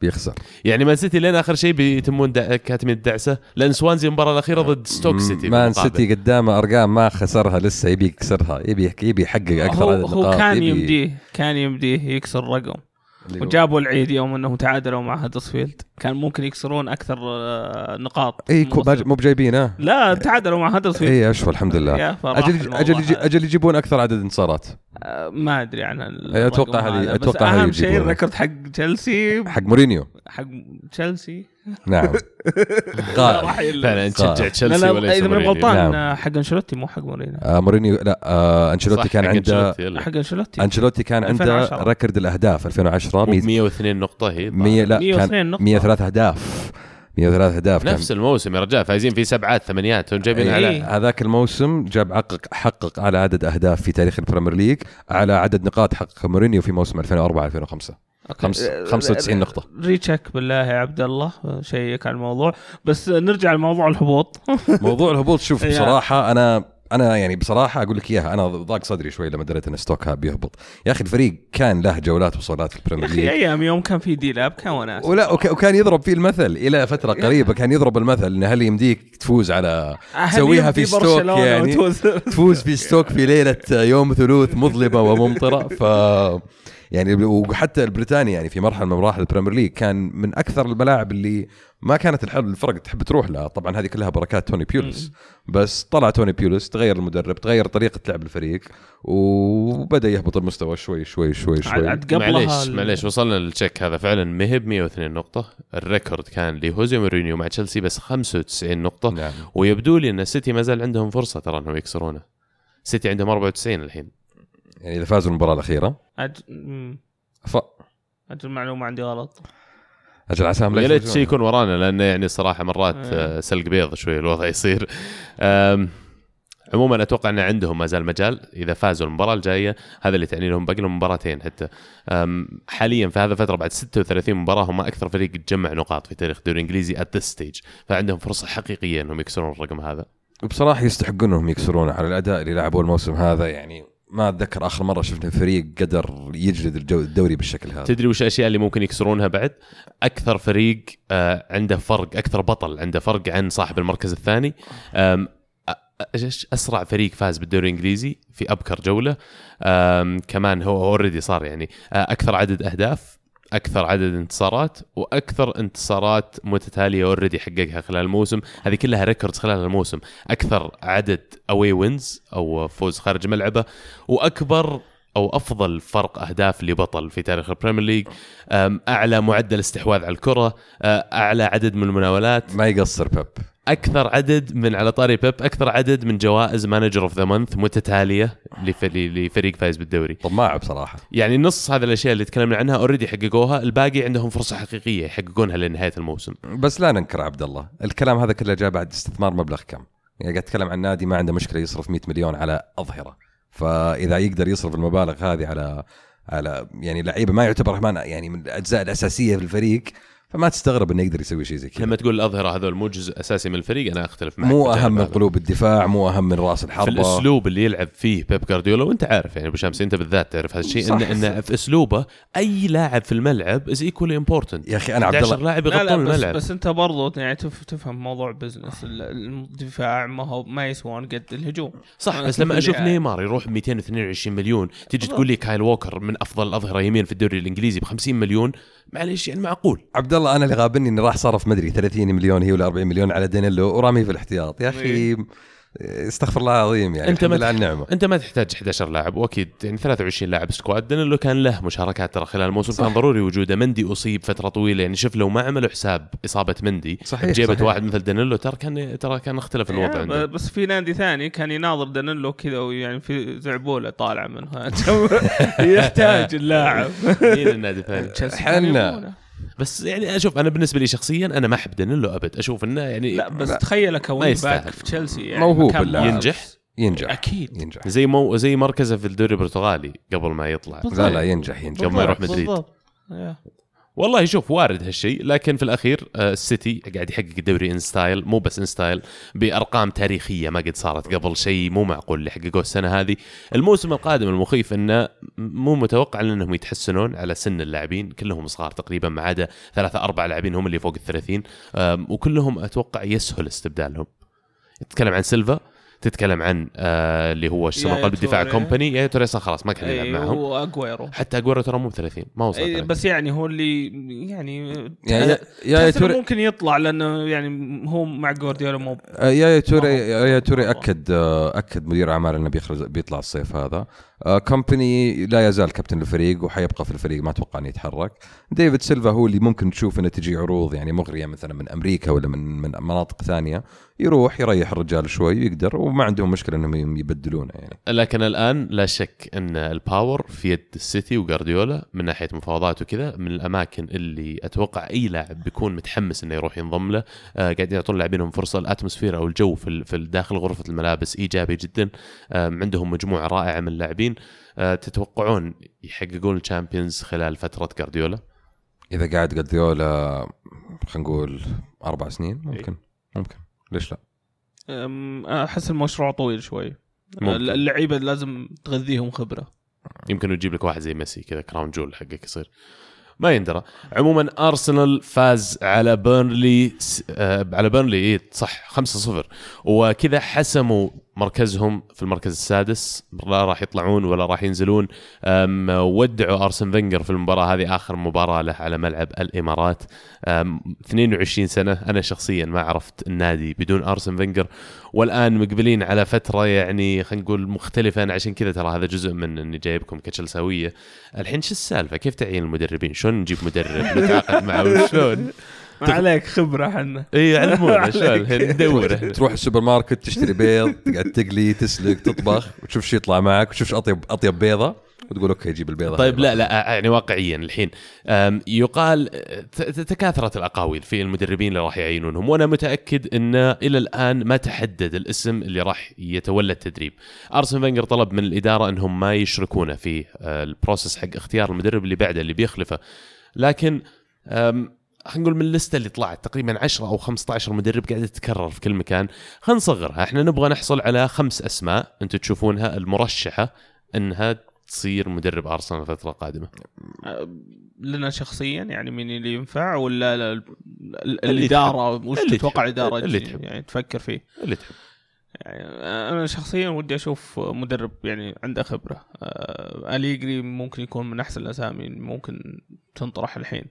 بيخسر. يعني مان سيتي لين آخر شيء بيتمون كاتمين الدعسة لأن سوانزي المباراة الأخيرة ضد ستوك سيتي مان. سيتي قدامه أرقام ما خسرها لسه يبي يكسرها يبي يبي يحقق أكثر هو, هو كان يبي- يمديه كان يمديه يكسر رقم. وجابوا العيد يوم انهم تعادلوا مع هدرسفيلد كان ممكن يكسرون أكثر آه، نقاط. اي. مو بجايبينه. لا تعادلوا مع هدرسفيلد اي اشوى الحمد لله. أجل أجل يجيبون أكثر عدد انتصارات. ما أدري عن الرقم هذه- بس هذه أهم شيء. ال record حق تشيلسي حق مورينيو حق تشيلسي نعم فعلا نشجع صح. تشيلسي لا وليس لا اذا ماني. غلطان نعم. آه، حق أنشيلوتي مو حق مورينيو آه مورينيو لا آه أنشيلوتي كان عنده. حق أنشيلوتي أنشيلوتي كان عنده 2010. record الأهداف 2010 مو 100 ب 102 نقطة هي 100 لا 102 كان نقطة. 103 أهداف 103 أهداف كان. نفس الموسم يا رجال فايزين في سبعات ثمانيات هم جايبين إيه، على هذاك الموسم جاب حقق حقق أعلى عدد أهداف في تاريخ ال Premier League أعلى عدد نقاط حقق مورينيو في موسم 2004 2005 خمس- آه، 95 نقطة. recheck بالله يا عبد الله check على الموضوع. بس نرجع لموضوع الهبوط. موضوع الهبوط شوف يا. بصراحة أنا يعني بصراحة أقول لك إياها أنا ضاق صدري شوي لما دريت إن ستوك بيهبط. يا أخي الفريق كان له جولات وصولات في ال Premier League. أيام يوم كان في ديلاب كان وناس. ولا وك- وكان يضرب فيه المثل إلى فترة قريبة كان يضرب المثل ان هل يمديك تفوز على تسويها في ستوك يعني؟ تفوز في ستوك في ليلة يوم ثلوث مظلمة وممطرة ف يعني وحتى البريطاني يعني في مرحلة من مراحل ال Premier League كان من أكثر الملاعب اللي ما كانت الحل الفرق تحب تروح لها. طبعا هذه كلها بركات توني بوليس. بس طلع توني بوليس تغير المدرب تغير طريقة لعب الفريق وبدأ يهبط المستوى شوي شوي شوي شوي. عاد قبلها معليش معليش وصلنا لل check هذا. فعلا مهب 102 نقطة. ال record كان لجوزيه مورينيو مع تشيلسي بس 95 نقطة. نعم. ويبدو لي إن السيتي ما زال عندهم فرصة ترى إنهم يكسرونه. السيتي عندهم 94 الحين. يعني إذا فازوا المباراة الأخيرة. أج... ف أجل معلومة عندي غلط. أجل عساهم لا يا ليت يفوزون. شيء يكون ورانا لأنه يعني صراحة مرات آه. آه، سلق بيض شوي الوضع يصير. عموما أتوقع إن عندهم ما زال مجال إذا فازوا المباراة الجاية. هذا اللي تعني لهم باقي لهم مباراتين حتى. حاليا في هذا الفترة بعد 36 مباراة هم أكثر فريق تجمع نقاط في تاريخ الدوري الإنجليزي at this stage فعندهم فرصة حقيقية إنهم يكسرون الرقم هذا. وبصراحة يستحقون إنهم يكسرونه على الأداء اللي لعبوه الموسم هذا. يعني ما أتذكر آخر مرة شفنا فريق قدر يجلد الجو الدوري بالشكل هذا. تدري وش الأشياء اللي ممكن يكسرونها بعد؟ أكثر فريق آه، عنده فرق أكثر بطل عنده فرق عن صاحب المركز الثاني. أسرع فريق فاز بالدوري الإنجليزي في أبكر جولة. كمان هو already صار يعني آه، أكثر عدد أهداف. أكثر عدد انتصارات وأكثر انتصارات متتالية already حققها خلال الموسم. هذه كلها records خلال الموسم. أكثر عدد away wins أو فوز خارج ملعبه وأكبر أو أفضل فرق أهداف لبطل في تاريخ ال Premier League. أعلى معدل استحواذ على الكرة. أه، أعلى عدد من المناولات. ما يقصر بيب. أكثر عدد من على طاري بيب أكثر عدد من جوائز manager of the month متتالية لفريق لفريق فايز بالدوري. طماع بصراحة. يعني نص هذه الأشياء اللي تكلمنا عنها already حققوها. الباقي عندهم فرصة حقيقية يحققونها لنهاية الموسم. بس لا ننكر عبد الله الكلام هذا كله جاء بعد استثمار مبلغ كم؟ يعني قاعد أتكلم عن نادي ما عنده مشكلة يصرف 100 مليون على أظهرة. فإذا يقدر يصرف المبالغ هذه على على يعني لعيبة ما يعتبر كمان يعني من الأجزاء الأساسية في الفريق فما تستغرب إنه يقدر يسوي شيء زي كذا لما تقول الاظهره هذول مو جزء أساسي من الفريق أنا أختلف معك مو أهم من. قلوب الدفاع مو أهم من رأس في الحربه الأسلوب اللي يلعب فيه بيب جارديولا وأنت عارف يعني أبو شمس أنت بالذات تعرف هذا الشيء صح. إن ان في أسلوبه أي لاعب في الملعب is equally important يا أخي أنا عبد الله 11 لاعب لا لا يغطون بس, الملعب بس أنت برضو يعني تف- تفهم موضوع business ال- الدفاع ما هو ما يسوون قد الهجوم صح بس لما أشوف. نيمار يروح 222 مليون تيجي بالضبط. تقول لي كايل ووكر من أفضل الأظهرة يمين في الدوري الإنجليزي ب 50 مليون معليش يعني معقول. عبد الله أنا اللي غبني إني راح صرف مدري 30 مليون هي ولا 40 مليون على دانيلو ورامي في الاحتياط. يا أخي استغفر الله العظيم يعني أنت ما النعمة. أنت ما تحتاج 11 لاعب وأكيد يعني 23 لاعب squad. دانيلو كان له مشاركات ترى خلال الموسم صح. كان ضروري وجوده. مندي أصيب فترة طويلة. يعني شوف لو ما عملوا حساب إصابة مندي صحيح جيبت صحيح. واحد مثل دانيلو ترى كان ترى كان اختلف الوضع يعني عنده. بس في نادي ثاني كان يناظر دانيلو كذا ويعني في زعبولة طالعة منها يحتاج اللاعب. مين النادي الثاني؟ حنا. بس يعني أشوف أنا بالنسبة لي شخصيا أنا ما أحب دانيلو أبد أشوف إنه يعني لا بس. تخيله كوينه يستاهل. back في تشيلسي يعني موهوب. ينجح؟ ينجح أكيد ينجح زي مو زي مركزه في الدوري البرتغالي قبل ما يطلع بالضبط. لا لا ينجح ينجح قبل ما يروح مدريد. بالضبط. والله شوف وارد هالشيء لكن في الأخير آه، السيتي قاعد يحقق الدوري in style مو بس in style بأرقام تاريخية ما قد صارت قبل شيء مو معقول اللي حققوه السنة هذه. الموسم القادم المخيف إنه مو متوقع إنهم يتحسنون على سن اللاعبين كلهم صغار تقريبا ما عدا ثلاثة أربع لاعبين هم اللي فوق الثلاثين آم، وكلهم أتوقع يسهل استبدالهم. تتكلم عن سيلفا تتكلم عن آه اللي هو شو اسمه قلب الدفاع. كومباني يا توري خلاص ما كان يلعب اي معهم واجويرو حتى اجويرو ترى مو ب 30 ما وصل إي 30. بس يعني هو اللي يعني يعني يا توري ممكن يطلع لأنه يعني هو مع جوارديولا مو آه، يا يا توري. يا يا توري. أكد آه، أكد مدير أعمال إنه بيخرج بيطلع الصيف هذا آه، كومباني لا يزال كابتن الفريق وحيبقى في الفريق ما أتوقع إنه يتحرك ديفيد سيلفا هو اللي ممكن تشوف انه تجي عروض يعني مغرية مثلا من أمريكا ولا من من مناطق ثانية يروح يريح الرجال شوي ويقدر وما عندهم مشكلة إنهم يبدلونه يعني. لكن الآن لا شك إن ال power في يد السيتي وجارديولا من ناحية مفاوضات وكذا من الأماكن اللي أتوقع أي لاعب بيكون متحمس إنه يروح ينضم له آه قاعد يعطون لاعبينهم فرصة. ال atmosphere أو الجو في ال- في داخل غرفة الملابس إيجابي جدا. آه عندهم مجموعة رائعة من اللاعبين. آه تتوقعون يحققون الشامبيونز خلال فترة جارديولا إذا قاعد جارديولا خلينا نقول أربع سنين ممكن ممكن. ليش لا؟ أحس المشروع طويل شوي. ممكن. اللعيبة لازم تغذيهم خبرة. يمكن يجيب لك واحد زي ميسي كذا crown jewel حقك يصير. ما يندرى. عموما أرسنال فاز على بيرنلي س- آه على بيرنلي إيه صح 5-0 وكذا حسموا مركزهم في المركز السادس لا راح يطلعون ولا راح ينزلون. ودعوا أرسن فينجر في المباراة هذه آخر مباراة له على ملعب الإمارات. أم، 22 سنة. أنا شخصيا ما عرفت النادي بدون أرسن فينجر. والآن مقبلين على فترة يعني خلينا نقول مختلفة. أنا عشان كذا ترى هذا جزء من إني جايبكم كتشلساوية. الحين شو السالفة؟ كيف تعيين المدربين؟ شلون نجيب مدرب؟ نتعاقد معه؟ شلون؟ ما عليك خبرة إحنا اي علمونا الحين ندور إحنا تروح السوبر ماركت تشتري بيض تقعد تقلي تسلق تطبخ وتشوف شو يطلع معك وتشوف شو اطيب أطيب بيضة وتقول okay جيب البيضة طيب. لا لا يعني واقعيا الحين يقال تكاثرت الأقاويل في المدربين اللي راح يعينونهم وأنا متأكد إن إلى الآن ما تحدد الاسم اللي راح يتولى التدريب. أرسن فينجر طلب من الإدارة إنهم ما يشركونه في آه، ال process حق اختيار المدرب اللي بعده اللي بيخلفه. لكن خلينا نقول من ال list ه اللي طلعت تقريبا 10 أو 15 مدرب قاعدة تتكرر في كل مكان. خلينا نصغرها. إحنا نبغى نحصل على خمس أسماء أنتم تشوفونها المرشحة إنها تصير مدرب أرسنال الفترة القادمة. لنا شخصيا يعني مين اللي ينفع ولا لا- ال- اللي الإدارة؟ وش تتوقع تحب. الاداره اللي تحب. يعني تفكر فيه؟ اللي تحب. يعني أنا شخصيا ودي أشوف مدرب يعني عنده خبرة. آه، أليجري ممكن يكون من أحسن الأسامي ممكن تنطرح الحين.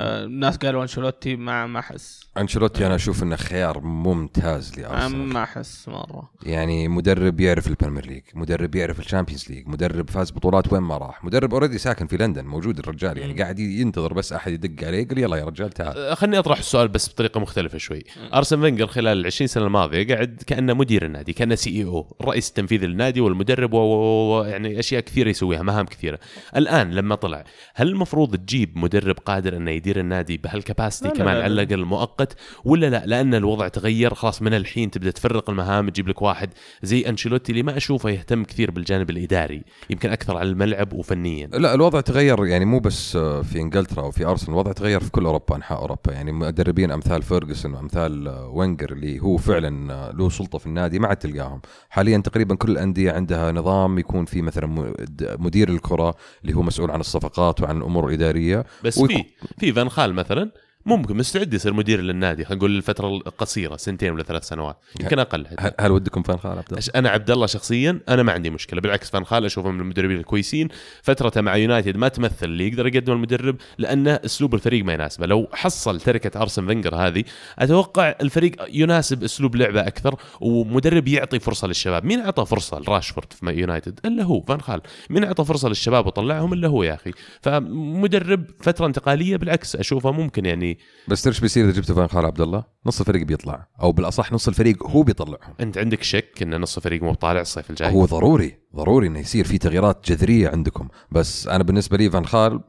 الناس قالوا أنشيلوتي ما ما أحس. أنشيلوتي أنا أشوف إنه خيار ممتاز لأرسنال. ما أحس مرة. يعني مدرب يعرف البريمير ليج مدرب يعرف الشامبيونز ليج مدرب فاز بطولات وين ما راح مدرب already ساكن في لندن موجود الرجال يعني قاعد ينتظر بس أحد يدق عليه يقول يلا يا رجال تعال. أه، خليني أطرح السؤال بس بطريقة مختلفة شوي. أرسن فينجر خلال ال 20 سنة الماضية قاعد كأنه مدير النادي كأنه CEO الرئيس التنفيذي للنادي والمدرب و- و- و- يعني أشياء كثيرة يسويها مهام كثيرة. الآن لما طلع هل المفروض تجيب مدرب قادر إنه يدير النادي بهال capacity لا، لا، كمان لا، على لا. الأقل مؤقت ولا لا؟ لأن الوضع تغير خلاص من الحين تبدأ تفرق المهام تجيب لك واحد زي أنشيلوتي اللي ما أشوفه يهتم كثير بالجانب الإداري يمكن أكثر على الملعب وفنيا. لا الوضع تغير يعني مو بس في إنجلترا أو في أرسنال الوضع تغير في كل أوروبا أنحاء أوروبا. يعني مدربين أمثال فيرجسون وأمثال وينجر اللي هو فعلا له سلطة في النادي ما عاد تلقاهم. حاليا تقريبا كل الأندية عندها نظام يكون في مثلا مد- مدير الكرة اللي هو مسؤول عن الصفقات وعن الأمور الإدارية. بس في في فان خال مثلا. ممكن مستعد يصير مدير للنادي خلينا نقول للفترة القصيرة سنتين ولا ثلاث سنوات يمكن أقل. حتى. هل- ودكم فان خال عبد الله؟ أنا عبد الله شخصيا أنا ما عندي مشكلة بالعكس فان خال اشوفه من المدربين الكويسين. فترته مع يونايتد ما تمثل اللي يقدر يقدمه المدرب لأنه أسلوب الفريق ما يناسبه. لو حصل تركة أرسن فينجر هذه أتوقع الفريق يناسب أسلوب لعبه أكثر ومدرب يعطي فرصة للشباب. مين أعطى فرصة؟ لراشفورد في يونايتد إلا هو فان خال. مين أعطى فرصة للشباب وطلعهم؟ إلا هو يا أخي. فمدرب فترة انتقالية بالعكس أشوفه ممكن يعني بس إيش بيصير إذا جبت فان خال عبد الله؟ نص الفريق بيطلع أو بالأصح نص الفريق هو بيطلعهم أنت عندك شك إن نص الفريق مو طالع الصيف الجاي هو ضروري ضروري إنه يصير في تغييرات جذرية عندكم بس أنا بالنسبة لي فان خال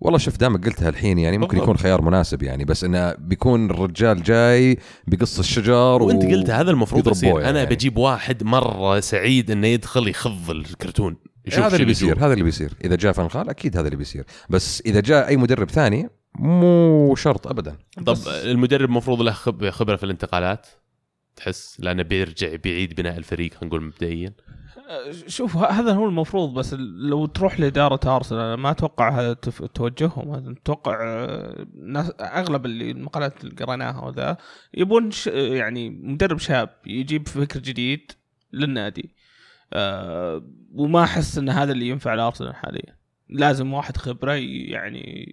والله شوف دامك قلتها الحين يعني ممكن. يكون خيار مناسب يعني بس إنه بيكون الرجال جاي بقص الشجر وأنت قلت هذا المفروض يصير بويا أنا يعني. بجيب واحد مرة سعيد إنه يدخل يخض الكرتون يشوف هذا اللي بيصير. هذا اللي بيصير إذا جاء فان خال أكيد هذا اللي بيصير بس إذا جاء أي مدرب ثاني مو شرط ابدا. طب المدرب المفروض له خب- خبرة في الانتقالات؟ تحس لأنه بيرجع بيعيد بناء الفريق خلينا نقول مبدئيا؟ آه، شوف هذا هو المفروض بس لو تروح لإدارة أرسنال ما أتوقع هذا تف- توجههم. هذا أتوقع آه، ناس أغلب اللي المقالات اللي قريناها وذا يبون ش يعني مدرب شاب يجيب فكر جديد للنادي. آه وما أحس إن هذا اللي ينفع لأرسنال حاليا. لازم واحد خبرة يعني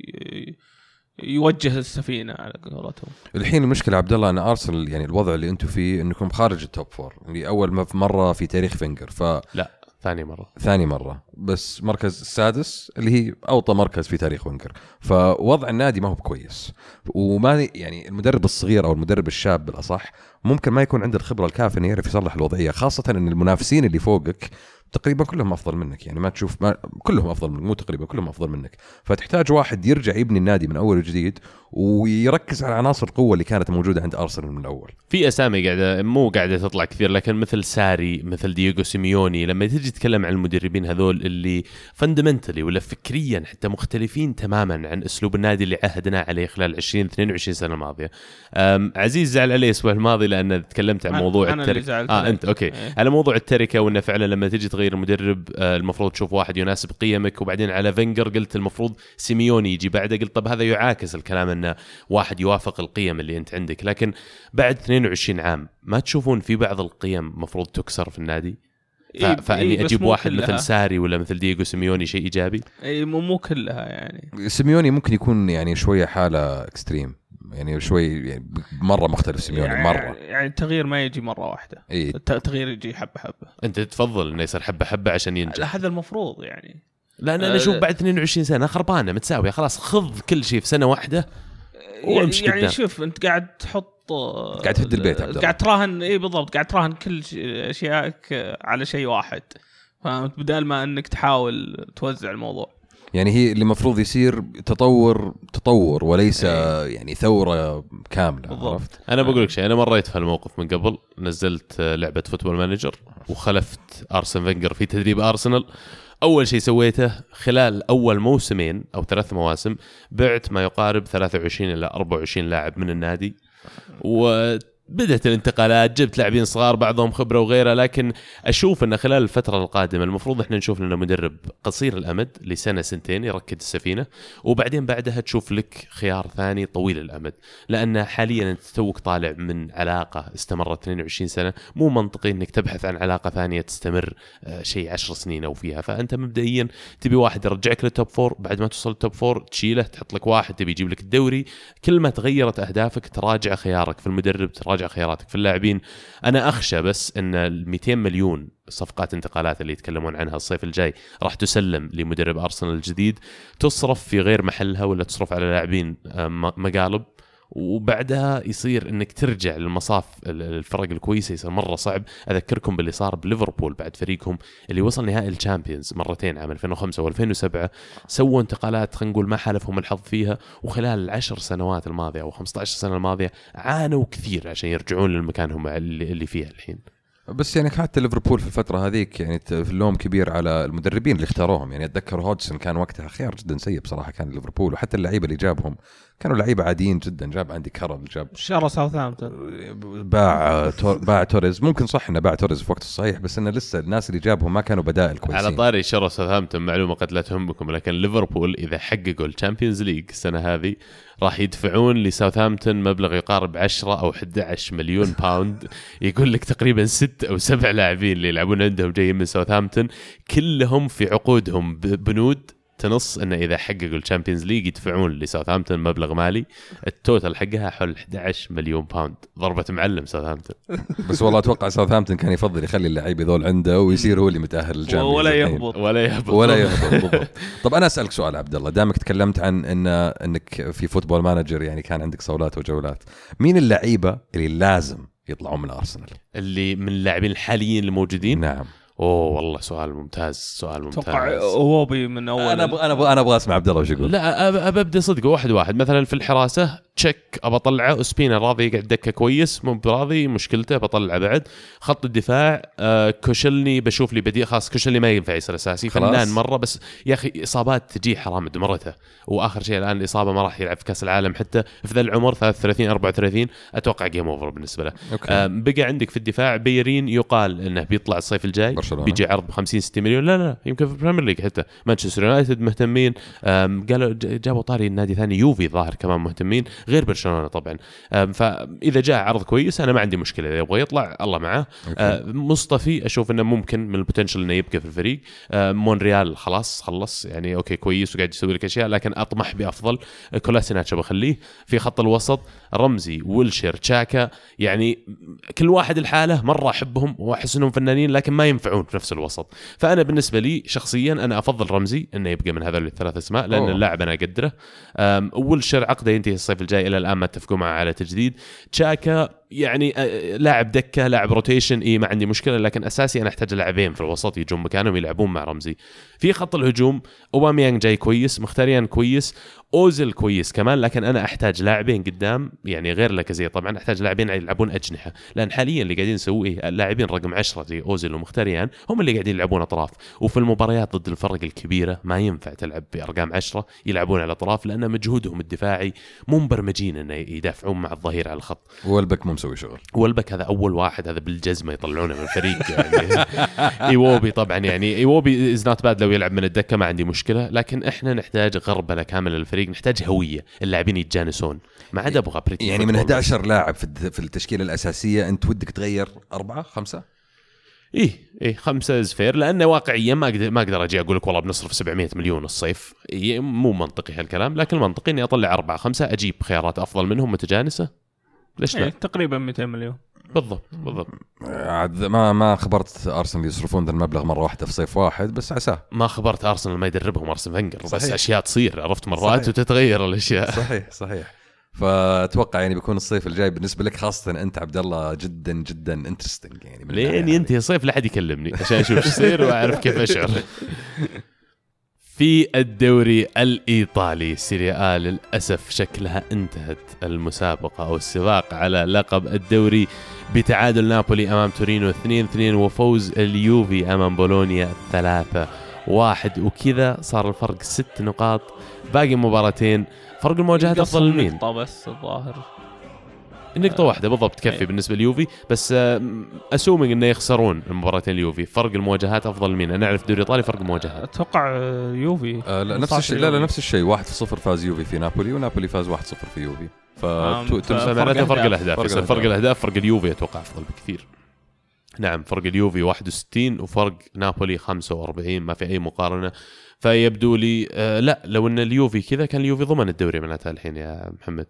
يوجه السفينة على قولتهم. الحين المشكلة عبد الله أن ارسنال يعني الوضع اللي أنتم فيه أنكم خارج ال top four اللي أول ما- مرة في تاريخ فينجر فـ لا. ثاني مرة. ثاني مرة. بس مركز السادس اللي هي أوطى مركز في تاريخ فينجر فوضع النادي ما هو بكويس وما يعني المدرب الصغير أو المدرب الشاب بالأصح ممكن ما يكون عنده الخبرة الكافية إنه يعرف يصلح الوضعية خاصة أن المنافسين اللي فوقك تقريبا كلهم أفضل منك يعني ما تشوف ما كلهم أفضل منك مو تقريبا كلهم أفضل منك فتحتاج واحد يرجع يبني النادي من أول وجديد ويركز على عناصر القوة اللي كانت موجودة عند أرسنال من الأول في أسامي قاعدة مو قاعدة تطلع كثير لكن مثل ساري مثل دييغو سيميوني لما تجي تتكلم عن المدربين هذول اللي fundamentally ولا فكريا حتى مختلفين تماما عن أسلوب النادي اللي عهدنا عليه خلال 20 22 سنة الماضية عزيز زعل علي الأسبوع الماضي لأن تكلمت عن موضوع التركه زعلت آه. أنت okay إيه. على موضوع التركة وأنه فعلا لما تجي تغير المدرب آه، المفروض تشوف واحد يناسب قيمك. وبعدين على فينجر قلت المفروض سيميوني يجي بعده. قلت طب هذا يعاكس الكلام انه واحد يوافق القيم اللي أنت عندك. لكن بعد 22 عام ما تشوفون في بعض القيم مفروض تكسر في النادي. إيه، فأني إيه، أجيب واحد كلها. مثل ساري ولا مثل دييغو سيميوني شيء إيجابي؟ اي مو مو كلها يعني. سيميوني ممكن يكون يعني شوية حالة extreme يعني شوي يعني مرة مختلف سيميوني يعني مرة. يعني التغيير ما يجي مرة واحدة. الت- التغيير يجي حبة حبة. أنت تفضل إنه يصير حبة حبة عشان ينجح. هذا المفروض يعني. لأن أنا آه، أشوف بعد 22 سنة خربانة متساوية خلاص خذ كل شيء في سنة واحدة وامشي يعني قدام. شوف أنت قاعد تحط قاعد تهد البيت عبد. قاعد تراهن إي بالضبط قاعد تراهن كل ش- أشيائك على شيء واحد. فهمت؟ بدال ما إنك تحاول توزع الموضوع. يعني هي اللي المفروض يصير تطور تطور وليس إيه. يعني ثورة كاملة بالضبط. عرفت؟ أنا بقول لك شيء أنا مريت في هالموقف من قبل نزلت لعبة Football Manager وخلفت أرسن فينجر في تدريب أرسنال أول شيء سويته خلال أول موسمين أو ثلاث مواسم بعت ما يقارب 23 إلى 24 لاعب من النادي وبدت الانتقالات جبت لاعبين صغار بعضهم خبرة وغيره لكن أشوف إن خلال الفترة القادمة المفروض إحنا نشوف لنا مدرب قصير الأمد لسنة سنتين يركد السفينة وبعدين بعدها تشوف لك خيار ثاني طويل الأمد لأن حاليا أنت توك طالع من علاقة استمرت 22 سنة مو منطقي إنك تبحث عن علاقة ثانية تستمر آه، شيء 10 سنين أو فيها فأنت مبدئيا تبي واحد يرجعك لل top four بعد ما توصل ال top four تشيله تحط لك واحد تبي يجيب لك الدوري كل ما تغيرت أهدافك تراجع خيارك في المدرب تراجع خياراتك في اللاعبين. أنا أخشى بس إن ال 200 مليون صفقات انتقالات اللي يتكلمون عنها الصيف الجاي راح تسلم لمدرب أرسنال الجديد. تصرف في غير محلها ولا تصرف على لاعبين آه، مقالب؟ وبعدها يصير إنك ترجع للمصاف ال- الفرق الكويسة يصير مرة صعب. أذكركم باللي صار بليفربول بعد فريقهم اللي وصل نهائي ال Champions مرتين عام 2005 و2007 سووا انتقالات خلينا نقول ما حالفهم الحظ فيها وخلال العشر سنوات الماضية أو 15 سنة الماضية عانوا كثير عشان يرجعون للمكان هم اللي فيه الحين. بس يعني حتى ليفربول في الفترة هذيك يعني اللوم كبير على المدربين اللي اختاروهم. يعني أتذكر هودجسون كان وقتها خيار جدا سيء بصراحة كان ليفربول وحتى اللعيبة اللي جابهم كانوا لعيبة عاديين جدا. جاب آندي كارول جاب شارلي ساوثهامبتون. باع تور- باع توريز. ممكن صح إنه باع توريز في وقت الصحيح بس إنه لسه الناس اللي جابهم ما كانوا بدائل كويسين. على طاري شرى ساوثهامبتون معلومة قد لا تهمكم لكن ليفربول إذا حققوا ال Champions League السنة هذه راح يدفعون لساوثهامبتون مبلغ يقارب 10 أو 11 مليون pound يقول لك تقريبا ست أو سبع لاعبين اللي يلعبون عندهم جايين من ساوثهامبتون كلهم في عقودهم بنود تنص انه إذا حققوا ال Champions League يدفعون لساوثهامبتون مبلغ مالي ال total حقها حول 11 مليون pound ضربة معلم ساوثهامبتون. بس والله أتوقع ساوثهامبتون كان يفضل يخلي اللعيبه ذول عنده ويصير هو اللي متأهل للشامبيونز ولا يهبط. ولا يهبط. ولا يهبط بالضبط. طب أنا أسألك سؤال عبد الله. دامك تكلمت عن إن إنك في Football Manager يعني كان عندك صولات وجولات. مين اللعيبة اللي لازم يطلعون من ارسنال اللي من اللاعبين الحاليين الموجودين؟ نعم. أوه والله سؤال ممتاز سؤال ممتاز. أتوقع ايووبي من أول أنا أبغى أنا أبغى أنا أبغى أسمع عبد الله وش يقول. لا ابدا صدق واحد واحد. مثلا في الحراسة تشيك أبى أطلعه. اسبينا راضي يقعد دكة كويس مو براضي مشكلته بطلعه بعد. خط الدفاع آه كوسيلني بشوف لي بديل. خلاص كوسيلني ما ينفع يصير أساسي. خلاص. فنان مرة بس يا أخي إصابات تجي حرام دمرته وآخر شيء الآن الإصابة ما راح يلعب في كأس العالم حتى. في ذا العمر 33 34 أتوقع game over بالنسبة له. okay. آم، بقى عندك في الدفاع بيليرين يقال إنه بيطلع الصيف الجاي. برشلونة. بيجي عرض ب 50 60 مليون. لا لا يمكن في ال Premier League حتى. مانشستر يونايتد مهتمين قالوا جابوا طاري النادي ثاني يوفي ظاهر كمان مهتمين غير برشلونه طبعا. فإذا جاء عرض كويس أنا ما عندي مشكلة. إذا يبغى يطلع الله معاه. آه، مصطفي أشوف إنه ممكن من ال potential إنه يبقى في الفريق. آه، مونريال خلاص خلص. يعني okay كويس وقاعد يسوي لك أشياء لكن أطمح بأفضل. آه، كولاسيناتش بخليه. في خط الوسط رمزي ويلشير تشاكا يعني كل واحد الحاله مرة أحبهم وأحس إنهم فنانين لكن ما ينفعون في نفس الوسط. فأنا بالنسبة لي شخصيا أنا أفضل رمزي إنه يبقى من هذول الثلاث أسماء لأن أوه. اللاعب أنا أقدره. أم، ويلشير عقده ينتهي الصيف الجاي إلى الآن ما أتفقوا معه على تجديد. تشاكا يعني لاعب دكة لاعب rotation إي ما عندي مشكلة لكن أساسي أنا أحتاج لاعبين في الوسط يجون مكانهم يلعبون مع رمزي. في خط الهجوم اوباميانج جاي كويس مختاريان كويس اوزل كويس كمان لكن أنا أحتاج لاعبين قدام يعني غير لاكازيه طبعا أحتاج لاعبين يلعبون أجنحة لأن حاليا اللي قاعدين نسويه اللاعبين رقم 10 زي اوزل ومختاريان هم اللي قاعدين يلعبون أطراف. وفي المباريات ضد الفرق الكبيرة ما ينفع تلعب بأرقام 10 يلعبون على الأطراف لأن مجهودهم الدفاعي مو مبرمجين إنه يدافعون مع الظهير على الخط. مسوي شغل. ويلبك هذا أول واحد هذا بالجزمة يطلعونه من الفريق يعني. ايووبي طبعا يعني ايووبي is not bad لو يلعب من الدكة ما عندي مشكلة. لكن إحنا نحتاج غربله كامله للفريق نحتاج هوية. اللاعبين يتجانسون. ما عاد أبغى pretty يعني من football 11 لاعب في التشكيلة الأساسية أنت ودك تغير أربعة خمسة؟ إيه إيه خمسة is fair لأنه واقعيا ما أقدر ما أقدر أجي أقول لك والله بنصرف 700 مليون الصيف. إيه مو منطقي هالكلام. لكن المنطقي إني أطلع أربعة خمسة أجيب خيارات أفضل منهم متجانسة. ليش لا؟ تقريبا 200 مليون بالضبط بالضبط عاد ما ما خبرت أرسنال يصرفون ذا المبلغ مرة واحدة في صيف واحد بس عساه ما خبرت أرسنال ما يدربهم ارسن فنجر بس صحيح. أشياء تصير عرفت مرات صحيح. وتتغير الأشياء صحيح صحيح فأتوقع يعني بيكون الصيف الجاي بالنسبة لك خاصة أنت عبد الله جدا جدا interesting يعني لين. ينتهي الصيف لا أحد يكلمني عشان أشوف إيش يصير وأعرف كيف أشعر في الدوري الإيطالي. سيريا آ للأسف شكلها انتهت. المسابقة أو السباق على لقب الدوري بتعادل نابولي أمام تورينو 2-2 وفوز اليوفي أمام بولونيا 3 واحد. وكذا صار الفرق ست نقاط. باقي مباراتين. فرق المواجهات أفضل قصهم لمين؟ نقطة بس الظاهر. نقطة واحدة بالضبط تكفي إيه. بالنسبة ليوفي. بس assuming إنه يخسرون المباراتين اليوفي فرق المواجهات أفضل مين؟ أنا أعرف الدوري الايطالي فرق المواجهات أتوقع آه، يوفي. آه لا نفس 15 الشيء. لا لا. نفس الشيء. 1 0 فاز يوفي في نابولي ونابولي فاز 1 0 في يوفي. ف فمعناته فرق. الأهداف. فرق فرق الأهداف. الأهداف فرق اليوفي أتوقع أفضل بكثير. نعم فرق اليوفي 61 وفرق نابولي 45 ما في أي مقارنة. فيبدو لي آه لا لو إن اليوفي كذا كان اليوفي ضمن الدوري معناتها الحين يا محمد.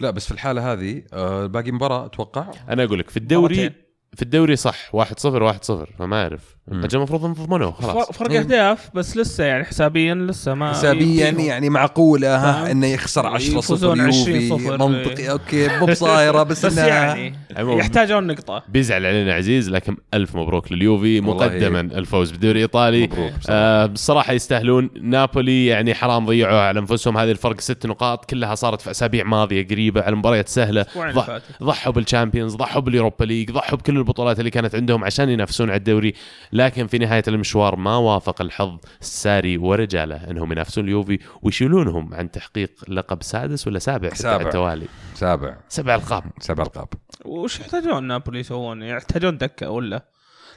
لا بس في الحالة هذه آه باقي مباراة أتوقع أنا أقول لك في الدوري مباراتين. في الدوري صح 1 0 1 0 فما أعرف. أجل المفروض انهم ضمنوه خلاص فر- فرق إيه. أهداف بس لسه يعني حسابيا لسه ما حسابيا. يعني معقولة ها؟ إنه يخسر 10 0 يفوزون 20 يوفي صفر. منطقي okay مو بصايرة بس, بس يعني. يحتاجون نقطة بيزعل علينا عزيز لكن ألف مبروك لليوفي مقدما الفوز بالدوري الإيطالي مبروك بصراحة. آه بصراحة يستاهلون نابولي يعني حرام ضيعوا على أنفسهم هذه الفرق ست نقاط كلها صارت في أسابيع ماضية قريبة على مباريات سهلة ضح. ضحوا بال Champions ضحوا بال Europa League ضحوا بكل البطولات اللي كانت عندهم عشان ينافسون على الدوري لكن في نهاية المشوار ما وافق الحظ ساري ورجاله إنهم ينافسون اليوفي ويشيلونهم عن تحقيق لقب سادس ولا سابع سابع. التوالي سابع سبع ألقاب سبع ألقاب وش يحتاجون نابولي يسوون؟ يحتاجون دكة ولا؟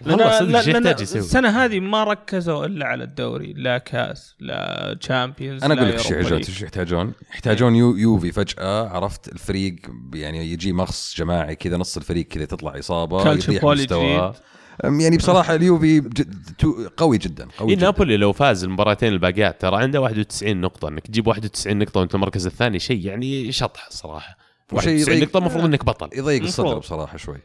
والله لا- يسوي السنة هذه ما ركزوا إلا على الدوري لا كاس لا Champions أنا لا أقول لك إيش. إيش يحتاجون؟ يحتاجون يو يوفي فجأة عرفت الفريق يعني يجي مغص جماعي كذا نص الفريق كذا تطلع إصابة مستواه. أم يعني بصراحة اليوفي قوي جدا قوي إيه جدا. نابولي لو فاز المباراتين الباقيات ترى عنده 91 نقطة إنك تجيب 91 نقطة وأنت المركز الثاني شيء يعني شطح الصراحة وشيء 91 يضيق- نقطة المفروض إنك بطل. يضيق الصدر. بصراحة شوي.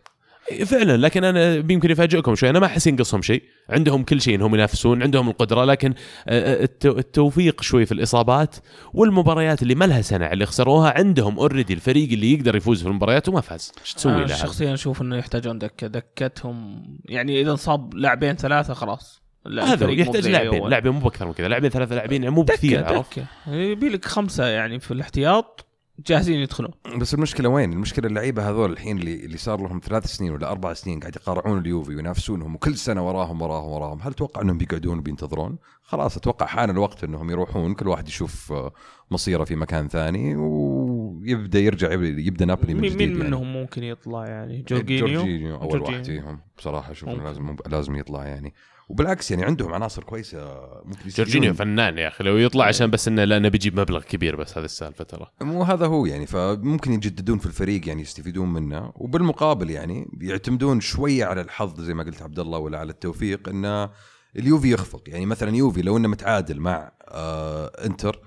فعلا لكن أنا يمكن يفاجئكم شوي. أنا ما أحس ينقصهم شيء. عندهم كل شيء إنهم ينافسون عندهم القدرة لكن آه، التو- التوفيق شوي في الإصابات والمباريات اللي ما لها سنة اللي خسروها عندهم اوريدي الفريق اللي يقدر يفوز في المباريات وما فاز. إيش تسوي له؟ شخصيا أشوف إنه يحتاجون دكة دكتهم يعني إذا انصاب لاعبين ثلاثة خلاص. لا، هذا يحتاج لاعبين. لاعبين مو بأكثر من كذا لاعبين ثلاثة لاعبين يعني مو بكثير عرفت؟ دكة. يبي لك خمسة يعني في الاحتياط. جاهزين يدخلون بس المشكلة وين؟ المشكلة اللعيبة هذول الحين اللي اللي صار لهم ثلاث سنين ولا أربع سنين قاعد يقارعون اليوفي وينافسونهم وكل سنة وراهم وراهم وراهم، هل تتوقع إنهم بيقعدون وبينتظرون؟ خلاص أتوقع حان الوقت إنهم يروحون كل واحد يشوف آه، مصيره في مكان ثاني ويبدأ يرجع يبدا نابولي من جديد مين يعني. منهم ممكن يطلع يعني جورجينيو جورجينيو أول جورجينيو. واحد فيهم بصراحة أشوف. لازم لازم يطلع يعني وبالعكس يعني عندهم عناصر كويسة ممكن. جورجينيو فنان يا أخي لو يطلع عشان بس إنه لأنه بيجيب مبلغ كبير بس هذه السالفه ترى مو هذا هو يعني فممكن يجددون في الفريق يعني يستفيدون منه وبالمقابل يعني يعتمدون شوية على الحظ زي ما قلت عبد الله ولا على التوفيق انه اليوفي يخفق. يعني مثلا يوفي لو إنه متعادل مع آه إنتر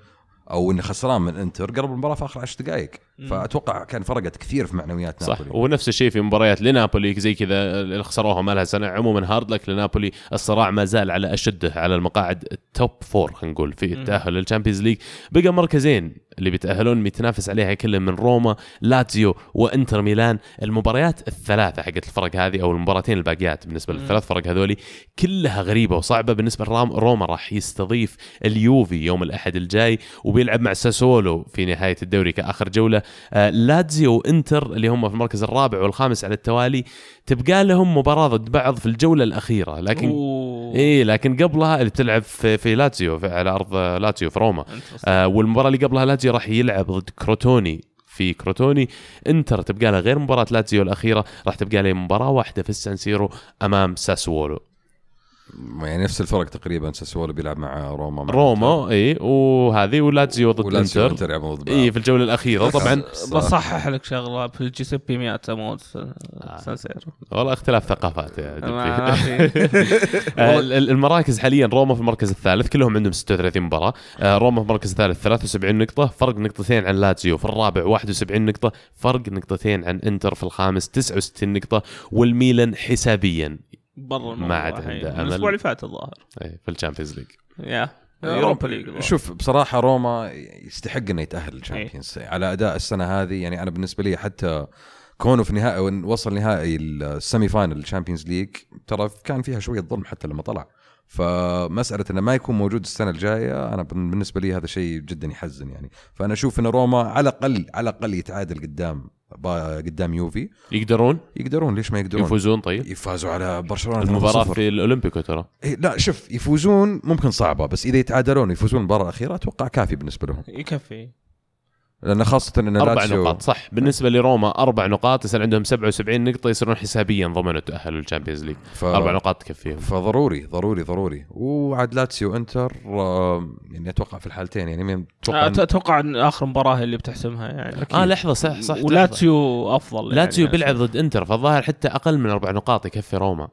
أو إنه خسران من إنتر قرب المباراة في آخر 10 دقائق فأتوقع كان فرقت كثير في معنويات صح. نابولي. ونفس الشيء في مباريات لنابولي زي كذا اللي خسروها ما لها سنة. عموما hard luck لنابولي الصراع ما زال على أشده على المقاعد ال top four خلينا نقول في التاهل لل Champions League. بقى مركزين اللي بيتأهلون بيتنافس عليها كل من روما لاتزيو وإنتر ميلان. المباريات الثلاثة حقت الفرق هذه أو المباراتين الباقيات بالنسبة للثلاث فرق هذولي كلها غريبة وصعبة. بالنسبة لروما روما راح يستضيف اليوفي يوم الأحد الجاي وبيلعب مع ساسولو في نهاية الدوري كآخر جولة. لاتزيو وإنتر اللي هم في المركز الرابع والخامس على التوالي تبقى لهم مباراة ضد بعض في الجولة الأخيرة لكن. إيه لكن قبلها اللي بتلعب في, في لاتزيو في على أرض لاتزيو في روما. آه والمباراة اللي قبلها لاتزيو راح يلعب ضد كروتوني في كروتوني إنتر تبقى له غير مباراة لاتزيو الأخيرة راح تبقى له مباراة واحدة في السان سيرو أمام ساسوولو يعني نفس الفرق تقريبا ساسولو بيلعب مع روما مع روما إي وهذه ولاتزيو ضد ولاتسيو إنتر. يلعبون ضد بعض. إي في الجولة الأخيرة طبعا. بصحح لك شغلة في الجوزيبي مياتزا مو سانسيرو والله اختلاف ثقافات يا آه، ال- ال- المراكز حاليا روما في المركز الثالث كلهم عندهم 36 مباراة. آه، روما في المركز الثالث 73 نقطة فرق نقطتين عن لاتزيو في الرابع 71 نقطة فرق نقطتين عن إنتر في الخامس 69 نقطة والميلان حسابيا برا ما عاد عنده. أمل. الأسبوع اللي فات الظاهر. إيه، في ال Champions League. يا Europa League. شوف بصراحة روما يستحق إنه يتأهل لل Champions على أداء السنة هذه يعني أنا بالنسبة لي حتى كونه في نهائي وصل نهائي ال semi final ال Champions League ترى كان فيها شوية ظلم حتى لما طلع. فمسألة إنه ما يكون موجود السنة الجاية أنا بالنسبة لي هذا شيء جدا يحزن يعني. فأنا أشوف إن روما على الأقل على الأقل يتعادل قدام قدام يوفي. يقدرون؟ يقدرون ليش ما يقدرون؟ يفوزون طيب؟ يفازوا على برشلونة المباراة 3-0. في الأولمبيكو ترى. إيه لا شوف يفوزون ممكن صعبة بس إذا يتعادلون ويفوزون المباراه الاخيره أتوقع كافي بالنسبة لهم. يكفي. لأن خاصة إن أربع لاتسيو نقاط صح. بالنسبة لروما أربع نقاط يصير عندهم 77 نقطة يصيرون حسابيا ضمنوا التاهل لل Champions League. ف... أربع نقاط تكفيهم. فضروري ضروري ضروري. وعاد لاتسيو إنتر آه، يعني أتوقع في الحالتين يعني مين- أتوقع إن- أتوقع إن آخر مباراة هي اللي بتحسمها يعني. آه لحظة صح صح ولاتسيو أفضل لاتسيو يعني. بيلعب ضد إنتر فالظاهر حتى أقل من أربع نقاط يكفي روما.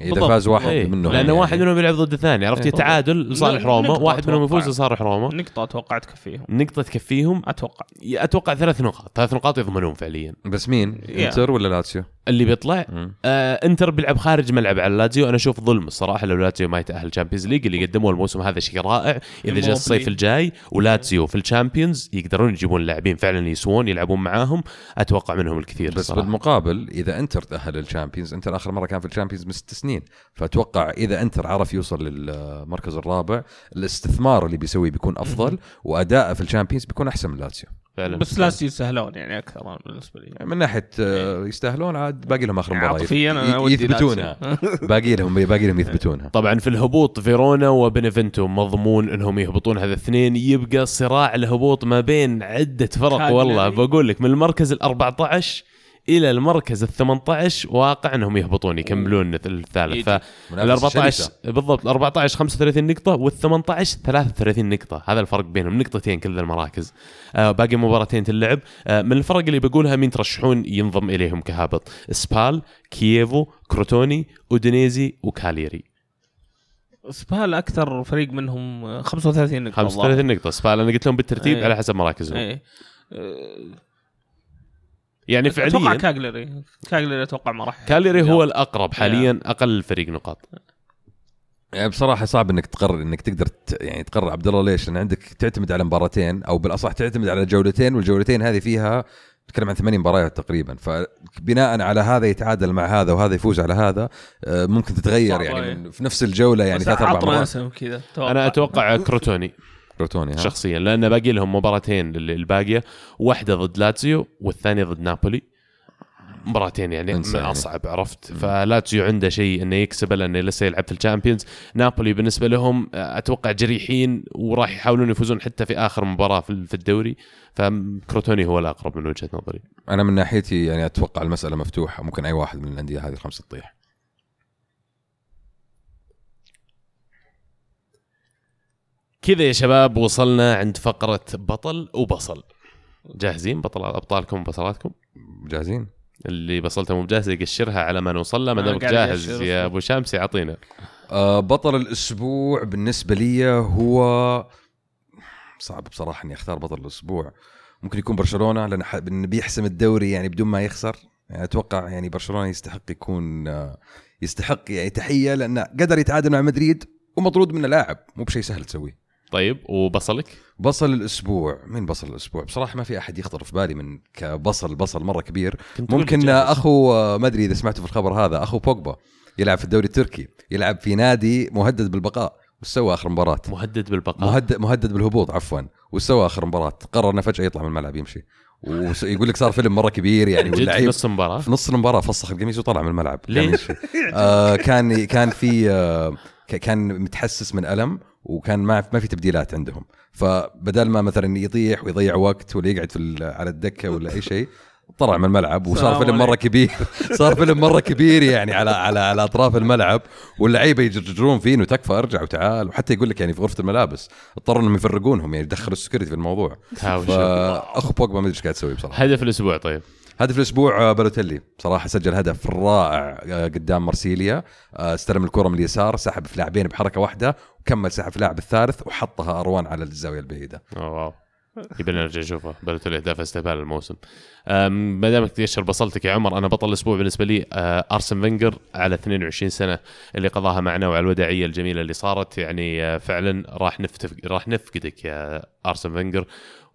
إذا. فاز واحد إيه. منهم لأنه يعني. واحد منهم بيلعب ضد الثاني عرفت إيه. تعادل لصالح روما واحد منهم. يفوز لصالح روما نقطة أتوقع تكفيهم نقطة تكفيهم أتوقع أتوقع ثلاث نقاط ثلاث نقاط يضمنون فعليا بس مين؟ إنتر ولا لاتسيو؟ اللي بيطلع. آه إنتر بيلعب خارج ملعب على لاتزيو أنا أشوف ظلم الصراحة لو لاتزيو ما يتأهل Champions League اللي قدموه الموسم هذا شيء رائع إذا جاء الصيف. الجاي ولاتزيو في ال Champions يقدرون يجيبون لاعبين فعلا يسوون يلعبون معاهم أتوقع منهم الكثير بس بالمقابل إذا إنتر تأهل لل Champions إنتر آخر مرة كان في ال Champions من ست سنين. فأتوقع إذا انتر عرف يوصل للمركز الرابع الاستثمار اللي بيسويه بيكون أفضل وأداءه في ال Champions بيكون أحسن من لاتسيو. فعلا. بس لاتسيو يسهلون يعني أكثر بالنسبة لي. من ناحية آه، يستاهلون عاد باقي لهم آخر مباراة. عاطفيا أنا ودي يثبتونها. باقي لهم باقي لهم يثبتونها. طبعا في الهبوط فيرونا وبنفنتو مضمون إنهم يهبطون هذا الاثنين. يبقى صراع الهبوط ما بين عدة فرق. والله. بقول لك من المركز ال 14 إلى المركز ال 18 واقع إنهم يهبطون يكملون الثالث. فال منافسة 14 شرسة. بالضبط ال 14 35 نقطة وال 18 33 نقطة. هذا الفرق بينهم نقطتين كل المراكز. آه باقي مباراتين تلعب آه من الفرق اللي بقولها مين ترشحون ينضم إليهم كهابط؟ سبال كييفو كروتوني أودينيزي وكاليري. سبال أكثر فريق منهم 35 نقطة 35 نقطة. سبال أنا قلت لهم بالترتيب إيه. على حسب مراكزهم. إيه. يعني أتوقع فعليا كاليري كاليري أتوقع ما راح كاليري هو الأقرب حاليا أقل فريق نقاط. يعني بصراحة صعب إنك تقرر إنك تقدر ت... يعني تقرر. عبد الله ليش؟ لأن عندك تعتمد على مباراتين أو بالأصح تعتمد على جولتين والجولتين هذه فيها نتكلم عن ثمانية مباريات تقريبا. فبناء على هذا يتعادل مع هذا وهذا يفوز على هذا آه، ممكن تتغير يعني. من في نفس الجولة يعني ثلاث أربع عطنا مرات. كذا أنا أتوقع كروتوني. كروتوني ها؟ شخصيا لأن باقي لهم مباراتين الباقيه واحدة ضد لاتسيو والثانية ضد نابولي. مباراتين يعني من. أصعب عرفت؟ فلاتسيو عنده شيء إنه يكسبه لأنه لسه يلعب في ال Champions. نابولي بالنسبة لهم آه، أتوقع جريحين وراح يحاولون يفوزون حتى في آخر مباراة في الدوري. فكروتوني هو الأقرب من وجهة نظري. أنا من ناحيتي يعني أتوقع المسألة مفتوحة ممكن أي واحد من الأندية هذه الخمسة تطيح. كذا يا شباب وصلنا عند فقرة بطل وبصل. جاهزين؟ بطل أبطالكم وبصلاتكم؟ جاهزين. اللي بصلته مو جاهز يقشرها على ما نوصل له ما دامك جاهز يا أصلاً. أبو شمس يعطينا. آه بطل الأسبوع بالنسبة لي هو صعب بصراحة إني أختار بطل الأسبوع. ممكن يكون برشلونة لأن ح- بيحسم الدوري يعني بدون ما يخسر. يعني أتوقع يعني برشلونة يستحق يكون آه، يستحق يعني تحية لأنه قدر يتعادل مع مدريد ومطرود منه لاعب. مو بشيء سهل تسويه. طيب وبصلك؟ بصل الأسبوع. مين بصل الأسبوع؟ بصراحة ما في أحد يخطر في بالي من كبصل بصل مرة كبير. ممكن. أخو آه، ما أدري إذا سمعتوا في الخبر هذا أخو بوجبا يلعب في الدوري التركي يلعب في نادي مهدد بالبقاء وش سوى آخر مباراة؟ مهدد بالبقاء. مهدد مهدد بالهبوط عفوا. وش سوى آخر مباراة؟ قرر إنه فجأة يطلع من الملعب يمشي. ويقول لك صار فيلم مرة كبير يعني في نص المباراة؟ في نص المباراة فسخ القميص وطلع من الملعب؟ يمشي. آه كان كان في آه كان متحسس من ألم وكان ما ما في تبديلات عندهم. فبدل ما مثلا يطيح ويضيع وقت ولا يقعد في على الدكة ولا أي شيء طلع من الملعب وصار فيلم مرة. كبير. صار فيلم مرة كبير يعني على على على أطراف الملعب. واللعيبة يجرجرون فيه إنه تكفى ارجع وتعال. وحتى يقول لك يعني في غرفة الملابس اضطروا إنهم يفرقونهم يعني دخلوا ال security في الموضوع. فأخو بوجبا ما أدري إيش قاعد يسوي بصراحة. هدف الأسبوع طيب. هدف الأسبوع آه، بالوتيلي بصراحه سجل هدف رائع آه، قدام مرسيليا آه، استلم الكرة من اليسار سحب في لاعبين بحركة واحدة وكمل سحب في اللاعب الثالث وحطها أروان على الزاوية البعيدة. واو. يبي نرجع نشوفه. بلوت الاهداف استقبال الموسم. ما دامك تقشر بصلتك يا عمر أنا بطل الأسبوع بالنسبة لي أرسن فينجر على 22 سنة اللي قضاها معنا وعلى الوداعية الجميلة اللي صارت. يعني فعلا راح نفتف راح نفقدك يا أرسن فينجر.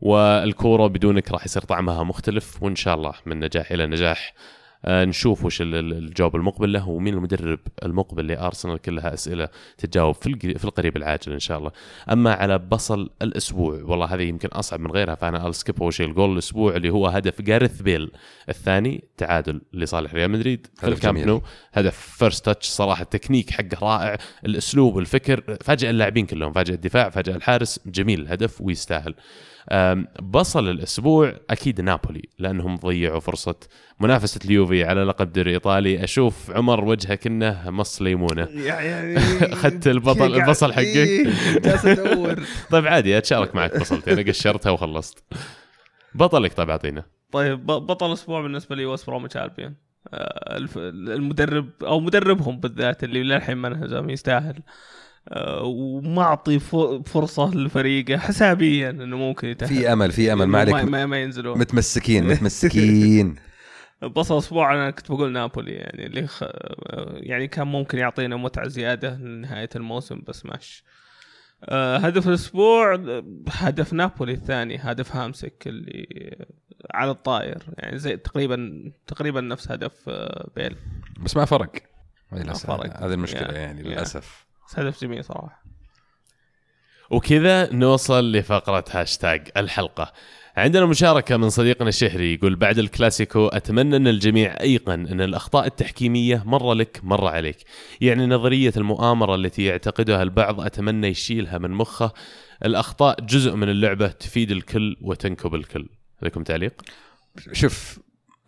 والكورة بدونك راح يصير طعمها مختلف وإن شاء الله من نجاح إلى نجاح. آه، نشوف وش ال- ال- الجواب المقبل له ومين المدرب المقبل لأرسنال كلها أسئلة تتجاوب في الق- في القريب العاجل إن شاء الله. أما على بصل الأسبوع والله هذه يمكن أصعب من غيرها فأنا ال skip اول شيء الجول الأسبوع اللي هو هدف جارث بيل. الثاني تعادل لصالح ريال مدريد في هدف الكامب. نو. هدف first touch صراحة التكنيك حقه رائع. الأسلوب الفكر فاجأ اللاعبين كلهم فاجأ الدفاع فاجأ الحارس. جميل الهدف ويستاهل. بصل الأسبوع أكيد نابولي لأنهم ضيعوا فرصة منافسة اليوفي على لقب دوري إيطالي. أشوف عمر وجهك إنه مص ليمونه يعني أخذت البطل- البصل حقك؟ إيه، جالس أدور. طيب عادي أتشارك معك بصلتي أنا قشرتها وخلصت. بطلك طيب أعطينا. طيب ب- بطل الأسبوع بالنسبة لي وست بروميتش البيون آه، المدرب أو مدربهم بالذات اللي للحين ما انهزم يستاهل. ومعطي فرصة لفريقه حسابيا إنه ممكن يتأهل. في أمل في أمل. ما عليك ما, ما ينزلون. متمسكين متمسكين. بصل أسبوع أنا كنت بقول نابولي يعني اللي خ... يعني كان ممكن يعطينا متعة زيادة لنهاية الموسم بس ماشي. آه، هدف الأسبوع هدف نابولي الثاني هدف هامسك اللي على الطاير يعني زي تقريبا تقريبا نفس هدف آه، بيل. بس ما فرق. هذه المشكلة يعني يا. للأسف. هدف جميل صراحة. وكذا نوصل لفقرة هاشتاج الحلقة. عندنا مشاركة من صديقنا الشهري يقول بعد الكلاسيكو أتمنى أن الجميع أيقن أن الأخطاء التحكيمية مرة لك مرة عليك. يعني نظرية المؤامرة التي يعتقدها البعض أتمنى يشيلها من مخه. الأخطاء جزء من اللعبة تفيد الكل وتنكب الكل. لكم تعليق؟ شوف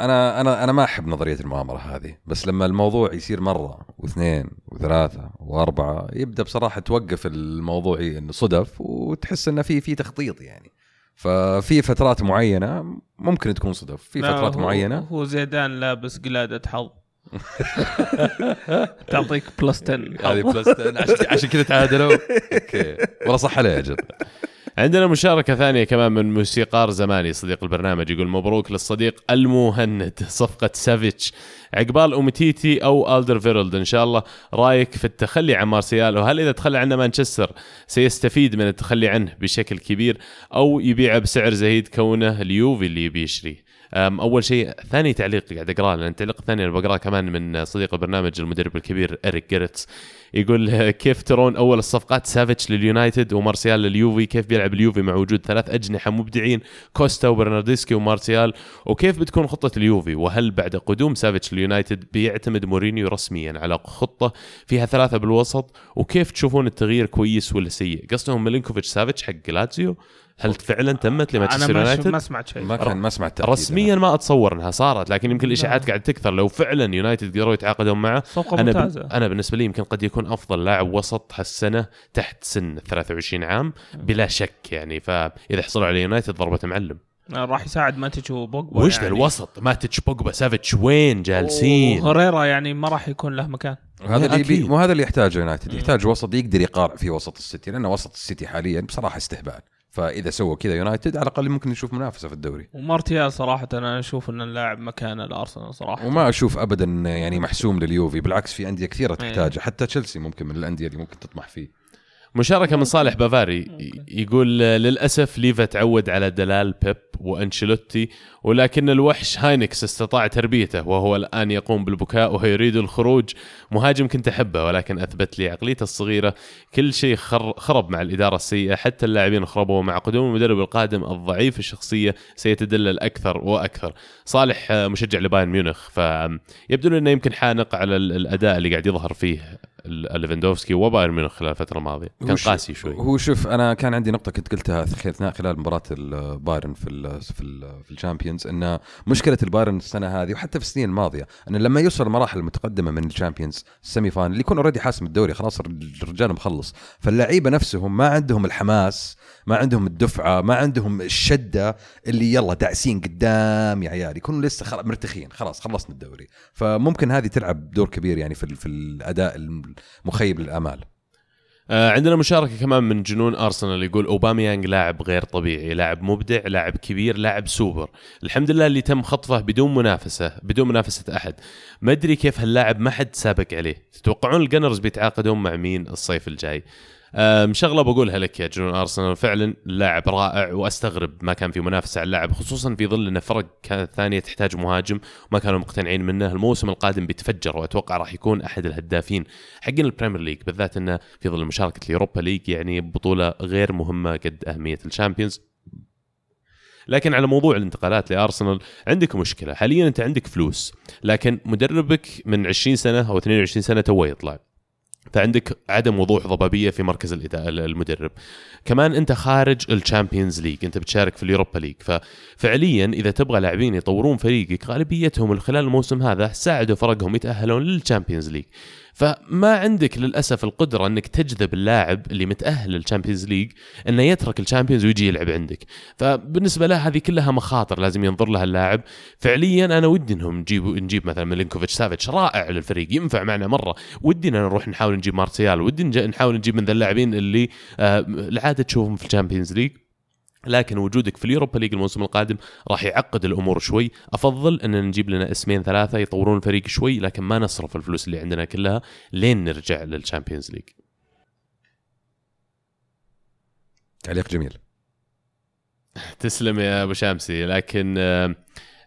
أنا أنا أنا ما أحب نظرية المؤامرة هذه بس لما الموضوع يصير مرة واثنين وثلاثة وأربعة يبدأ بصراحة توقف الموضوع إنه صدف وتحس إنه في في تخطيط يعني. ففي فترات معينة ممكن تكون صدف في فترات هو- معينة. هو زيدان لابس قلادة حظ. تعطيك plus 10 هذه plus 10 عشان عشان كذا تعادلوا. okay. والله صح عليه أجل عندنا مشاركة ثانية كمان من موسيقار زماني صديق البرنامج يقول مبروك للصديق المهند صفقة سافيتش عقبال أومتيتي أو ألدر فيرلد إن شاء الله رأيك في التخلي عن مارسيال وهل إذا تخلى عنه مانشستر سيستفيد من التخلي عنه بشكل كبير أو يبيعه بسعر زهيد كونه اليوفي اللي يبي يشتريه؟ أول شيء ثاني تعليق قاعد أقرأه لأن التعليق الثاني أنا بقرأه كمان من صديق البرنامج المدرب الكبير إريك جيرتس. يقول كيف ترون أول الصفقات سافيتش لليونايتد ومارسيال لليوفي؟ كيف بيلعب اليوفي مع وجود ثلاث أجنحة مبدعين كوستا وبرناردسكي ومارسيال؟ وكيف بتكون خطة اليوفي؟ وهل بعد قدوم سافيتش لليونايتد بيعتمد مورينيو رسميا على خطة فيها ثلاثة بالوسط؟ وكيف تشوفون التغيير كويس ولا سيء؟ قصدهم ميلينكوفيتش سافيتش حق لاتسيو هل فعلا تمت أنا لمانشستر ما, شف- يونايتد؟ ما سمعت شيء. ما كان ما سمعت رسميا ما أتصور أنها صارت لكن يمكن الإشاعات لا. قاعد تكثر. لو فعلا يونايتد قدروا يتعاقدون معه صفقه أنا. ممتازة. أنا بالنسبة لي يمكن قد يكون أفضل لاعب وسط هالسنة تحت سن 23 عام بلا شك يعني. فإذا حصلوا على يونايتد ضربة معلم. راح يساعد ماتيتش وبوجبا وش ذا الوسط؟ ماتش بوجبا سافيتش وين جالسين؟ هيريرا يعني ما راح يكون له مكان. وهذا اللي أكيد. يبي وهذا اللي يحتاجه يونايتد. يحتاج وسط يقدر يقارع في وسط السيتي لأن وسط السيتي حاليا بصراحة استهبال. فإذا سووا كذا يونايتد على الأقل ممكن نشوف منافسة في الدوري. ومارتيال صراحة أنا أشوف إن اللاعب مكانه الأرسنال صراحة. وما أشوف ابدا يعني محسوم لليوفي بالعكس في أندية كثيرة إيه. تحتاجه حتى تشيلسي ممكن من الأندية اللي ممكن تطمح فيه. مشاركة من صالح بافاري يقول للأسف ليفا تعود على دلال بيب وأنشيلوتي ولكن الوحش هاينكس استطاع تربيته وهو الآن يقوم بالبكاء وهو يريد الخروج. مهاجم كنت أحبه ولكن أثبت لي عقليته الصغيرة. كل شيء خر خرب مع الإدارة السيئة حتى اللاعبين خربوا مع قدوم المدرب القادم الضعيف الشخصية سيتدلل أكثر وأكثر. صالح آه، مشجع لبايرن ميونخ فيبدو أنه يمكن حانق على ال- الأداء اللي قاعد يظهر فيه ليفاندوفسكي وبايرن ميونخ خلال الفترة الماضية. كان قاسي شوي. هو شوف أنا كان عندي نقطة كنت قلتها اثناء خلال مباراة البايرن في ال في ال في ال Champions إن مشكلة البايرن السنة هذه وحتى في السنين الماضية انه لما يوصل المراحل المتقدمة من ال Champions ال semi final اللي يكون already حاسم الدوري خلاص الرجال مخلص. فاللعيبة نفسهم ما عندهم الحماس ما عندهم الدفعة ما عندهم الشدة اللي يلا داعسين قدام يا عيال يكونوا لسه خلاص مرتخين خلاص خلصنا الدوري. فممكن هذه تلعب دور كبير يعني في في الأداء المخيب للأمال. آه عندنا مشاركة كمان من جنون أرسنال يقول أوباميانج لاعب غير طبيعي لاعب مبدع لاعب كبير لاعب سوبر. الحمد لله اللي تم خطفه بدون منافسة بدون منافسة أحد. ما أدري كيف هاللاعب ما حد سابق عليه. تتوقعون ال Gunners بيتعاقدون مع مين الصيف الجاي؟ شغلة بقولها لك يا جنون أرسنال فعلا لاعب رائع وأستغرب ما كان في منافسة على اللاعب خصوصا في ظل أن فرق ثانية تحتاج مهاجم وما كانوا مقتنعين منه. الموسم القادم بيتفجر وأتوقع راح يكون أحد الهدافين حقين ال Premier League بالذات إنه في ظل مشاركة ال Europa League يعني بطولة غير مهمة قد أهمية ال Champions. لكن على موضوع الانتقالات لأرسنال عندك مشكلة. حاليا أنت عندك فلوس لكن مدربك من 20 سنة أو 22 سنة تو يطلع. فعندك عدم وضوح ضبابية في مركز المدرب. كمان أنت خارج ال Champions League أنت بتشارك في ال Europa League. ففعليا إذا تبغى لاعبين يطورون فريقك غالبيتهم خلال الموسم هذا ساعدوا فرقهم يتأهلون لل Champions League. فما عندك للأسف القدرة أنك تجذب اللاعب اللي متأهل لل Champions League إنه يترك ال Champions ويجي يلعب عندك. فبالنسبة له هذه كلها مخاطر لازم ينظر لها اللاعب. فعليا أنا ودي إنهم نجيب نجيب مثلا ميلينكوفيتش سافيتش رائع للفريق ينفع معنا مرة. ودنا نروح نحاول نجيب مارسيال ودي نحاول نجيب من ذا اللاعبين اللي آه العادة تشوفهم في ال Champions League. لكن وجودك في ال Europa League الموسم القادم راح يعقد الأمور شوي. أفضل أن نجيب لنا اسمين ثلاثة يطورون الفريق شوي لكن ما نصرف الفلوس اللي عندنا كلها لين نرجع لل Champions League. تعليق جميل. تسلم يا أبو شامسي لكن آه،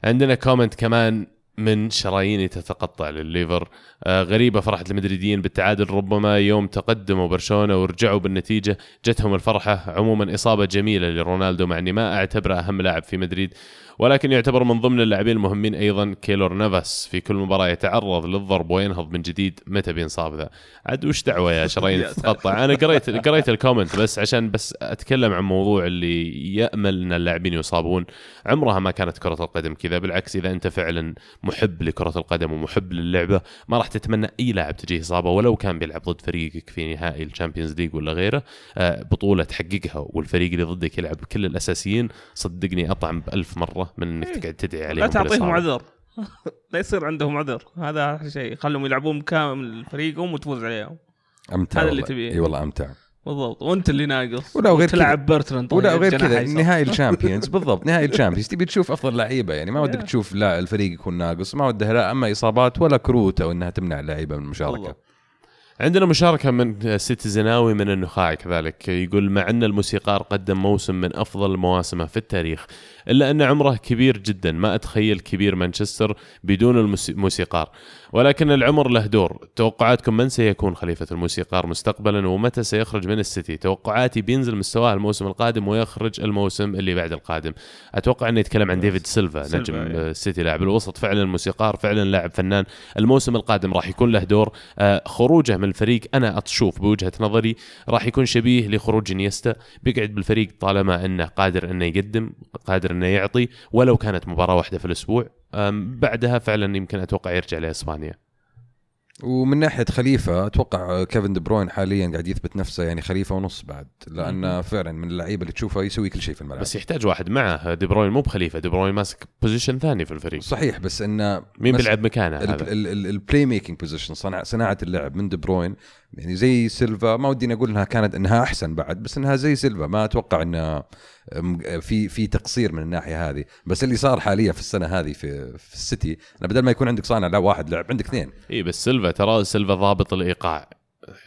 عندنا comment كمان من شراييني تتقطع للليفر. آه، غريبة فرحة المدريديين بالتعادل ربما يوم تقدموا برشلونة ورجعوا بالنتيجة جتهم الفرحة. عموما إصابة جميلة لرونالدو مع أني ما أعتبره أهم لاعب في مدريد. ولكن يعتبر من ضمن اللاعبين المهمين أيضا كيلور نافاس. في كل مباراة يتعرض للضرب وينهض من جديد. متى بينصاب ذا؟ عاد وش دعوة يا شرايين. تتقطع أنا قريت قريت ال comment بس عشان بس أتكلم عن موضوع اللي يأمل أن اللاعبين يصابون. عمرها ما كانت كرة القدم كذا. بالعكس إذا أنت فعلا محب لكرة القدم ومحب للعبة ما راح تتمنى أي لاعب تجيه إصابة ولو كان بيلعب ضد فريقك في نهائي ال Champions League ولا غيره آه، بطولة تحققها. والفريق اللي ضدك يلعب. بكل الأساسيين صدقني أطعم بألف من أنك تقعد تدعي عليهم لا تعطيهم. عذر. لا يصير عندهم عذر. هذا أحلى شيء. خلهم يلعبون كامل فريقهم وتفوز عليهم. أمتع هذا اللي والله. تبيه. إي والله أمتع. بالضبط. وأنت اللي ناقص. ولا كذا. تلعب برتراند ولا طيب، غير كذا. أيسر. نهائي ال Champions بالضبط. نهائي ال Champions تبي تشوف أفضل لعيبة. يعني ما ودك. تشوف لا الفريق يكون ناقص. ما وده لا. أما إصابات ولا كروت أو إنها تمنع اللعيبه من المشاركة. بالضبط. عندنا مشاركة من سيتيزناوي من النخاع كذلك يقول مع أن الموسيقار قدم موسم من أفضل مواسمه في التاريخ إلا أن عمره كبير جدا ما أتخيل كبير مانشستر بدون الموسي- الموسيقار ولكن العمر له دور. توقعاتكم من سيكون خليفة الموسيقار مستقبلا ومتى سيخرج من السيتي؟ توقعاتي بينزل مستواه الموسم القادم ويخرج الموسم اللي بعد القادم. أتوقع أنه يتكلم عن ديفيد سيلفا سيلفا، نجم إيه. السيتي لاعب الوسط. فعلا الموسيقار فعلا لاعب فنان. الموسم القادم راح يكون له دور. آه، خروجه من الفريق أنا أشوف بوجهة نظري راح يكون شبيه لخروج إنيستا. بيقعد بالفريق طالما إنه قادر إنه يقدم قادر إنه يعطي ولو كانت مباراة واحدة في الأسبوع. أم، بعدها فعلا يمكن أتوقع يرجع لإسبانيا. ومن ناحية خليفة أتوقع كيفن دي بروين حاليا قاعد يثبت نفسه يعني خليفة ونص بعد لأنه فعلا من اللعيبة اللي تشوفه يسوي كل شيء في الملعب. بس يحتاج واحد معه دي بروين مو بخليفة دي بروين ماسك position ثاني في الفريق. صحيح بس إنه مين بيلعب مكانه هذا؟ ال playmaking position صناعة اللعب من دي بروين يعني زي سيلفا ما ودي أقول إنها كانت إنها أحسن بعد بس إنها زي سيلفا. ما أتوقع انه أم- في في تقصير من الناحية هذه. بس اللي صار حاليا في السنة هذه في في السيتي بدل ما يكون عندك صانع لا واحد لعب عندك اثنين. إي بس سيلفا ترى سيلفا ضابط الإيقاع.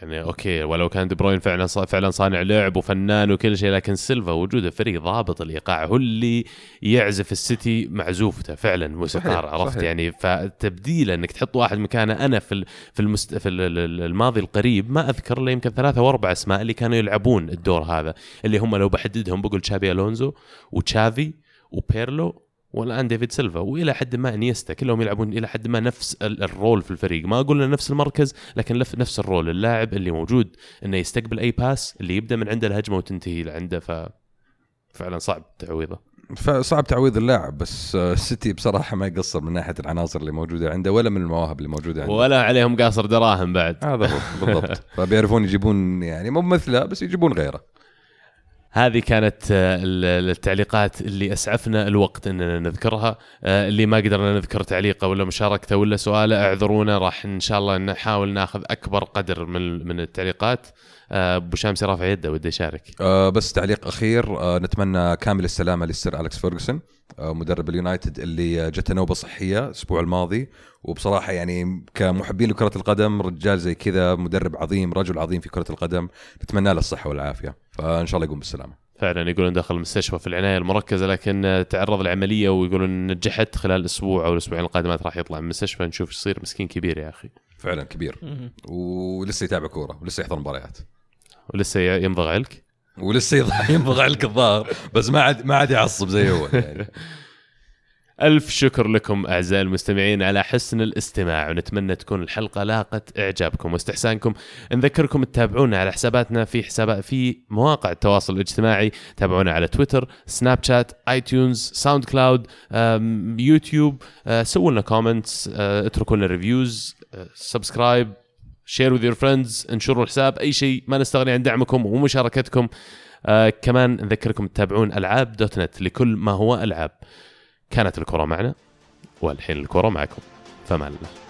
يعني okay ولو كان دي بروين فعلا فعلا صانع لعب وفنان وكل شيء لكن سيلفا وجوده فريق ضابط الايقاع هو اللي يعزف السيتي معزوفته فعلا موسيقار عرفت صحيح. يعني فتبديله إنك تحط واحد مكانه أنا في في المست في ال- ال- الماضي القريب ما أذكر إلا يمكن ثلاثة وأربع أسماء اللي كانوا يلعبون الدور هذا اللي هم لو بحددهم بقول تشابي ألونزو وتشافي وبيرلو والآن ديفيد سيلفا وإلى حد ما إنيستا كلهم يلعبون إلى حد ما نفس ال- ال role في الفريق. ما أقول نفس المركز لكن نفس ال role. اللاعب اللي موجود إنه يستقبل أي pass اللي يبدأ من عنده الهجمة وتنتهي لعنده ف فعلا صعب تعويضه. فصعب تعويض اللاعب بس آه، السيتي بصراحة ما يقصر من ناحية العناصر اللي موجودة عنده ولا من المواهب اللي موجودة عنده. ولا عليهم قاصر دراهم بعد. هذا هو بالضبط. فبيعرفون يجيبون يعني مو مثله بس يجيبون غيره. هذه كانت آه، ال- التعليقات اللي أسعفنا الوقت إننا نذكرها. آه، اللي ما قدرنا نذكر تعليقه ولا مشاركته ولا سؤاله اعذرونا. راح إن شاء الله نحاول ناخذ أكبر قدر من من التعليقات. آه، أبو شامسي رافع يده وده يشارك بس تعليق أخير نتمنى كامل السلامة للسير أليكس فيرجسون مدرب اليونايتد اللي جته نوبة صحية الأسبوع الماضي. وبصراحة يعني كمحبين لكرة القدم رجال زي كذا مدرب عظيم رجل عظيم في كرة القدم نتمنى له الصحة والعافية. فإن شاء الله يقوم بالسلامة. فعلا يقولون دخل المستشفى في العناية المركزة لكن تعرض لعمليه ويقولون نجحت خلال أسبوع أو الأسبوعين القادمات راح يطلع من المستشفى. نشوف إيش يصير. مسكين كبير يا أخي. فعلا كبير. ولسه يتابع كورة ولسه يحضر مباريات. ولسه ي- يمضغ علك ولسه ينبغى عليك الظاهر. بس ما عاد ما عاد يعصب زي أول يعني. ألف شكر لكم أعزائي المستمعين على حسن الاستماع ونتمنى تكون الحلقة لاقت إعجابكم واستحسانكم. نذكركم تتابعونا على حساباتنا في حسابات في مواقع التواصل الاجتماعي تابعونا على تويتر سناب شات iTunes SoundCloud يوتيوب أه، سووا لنا comments اتركوا لنا reviews subscribe share with your friends انشروا الحساب أي شيء ما نستغني عن دعمكم ومشاركتكم. آه كمان نذكركم تتابعون ألعاب دوت نت لكل ما هو ألعاب. كانت الكرة معنا والحين الكرة معكم. فمان الله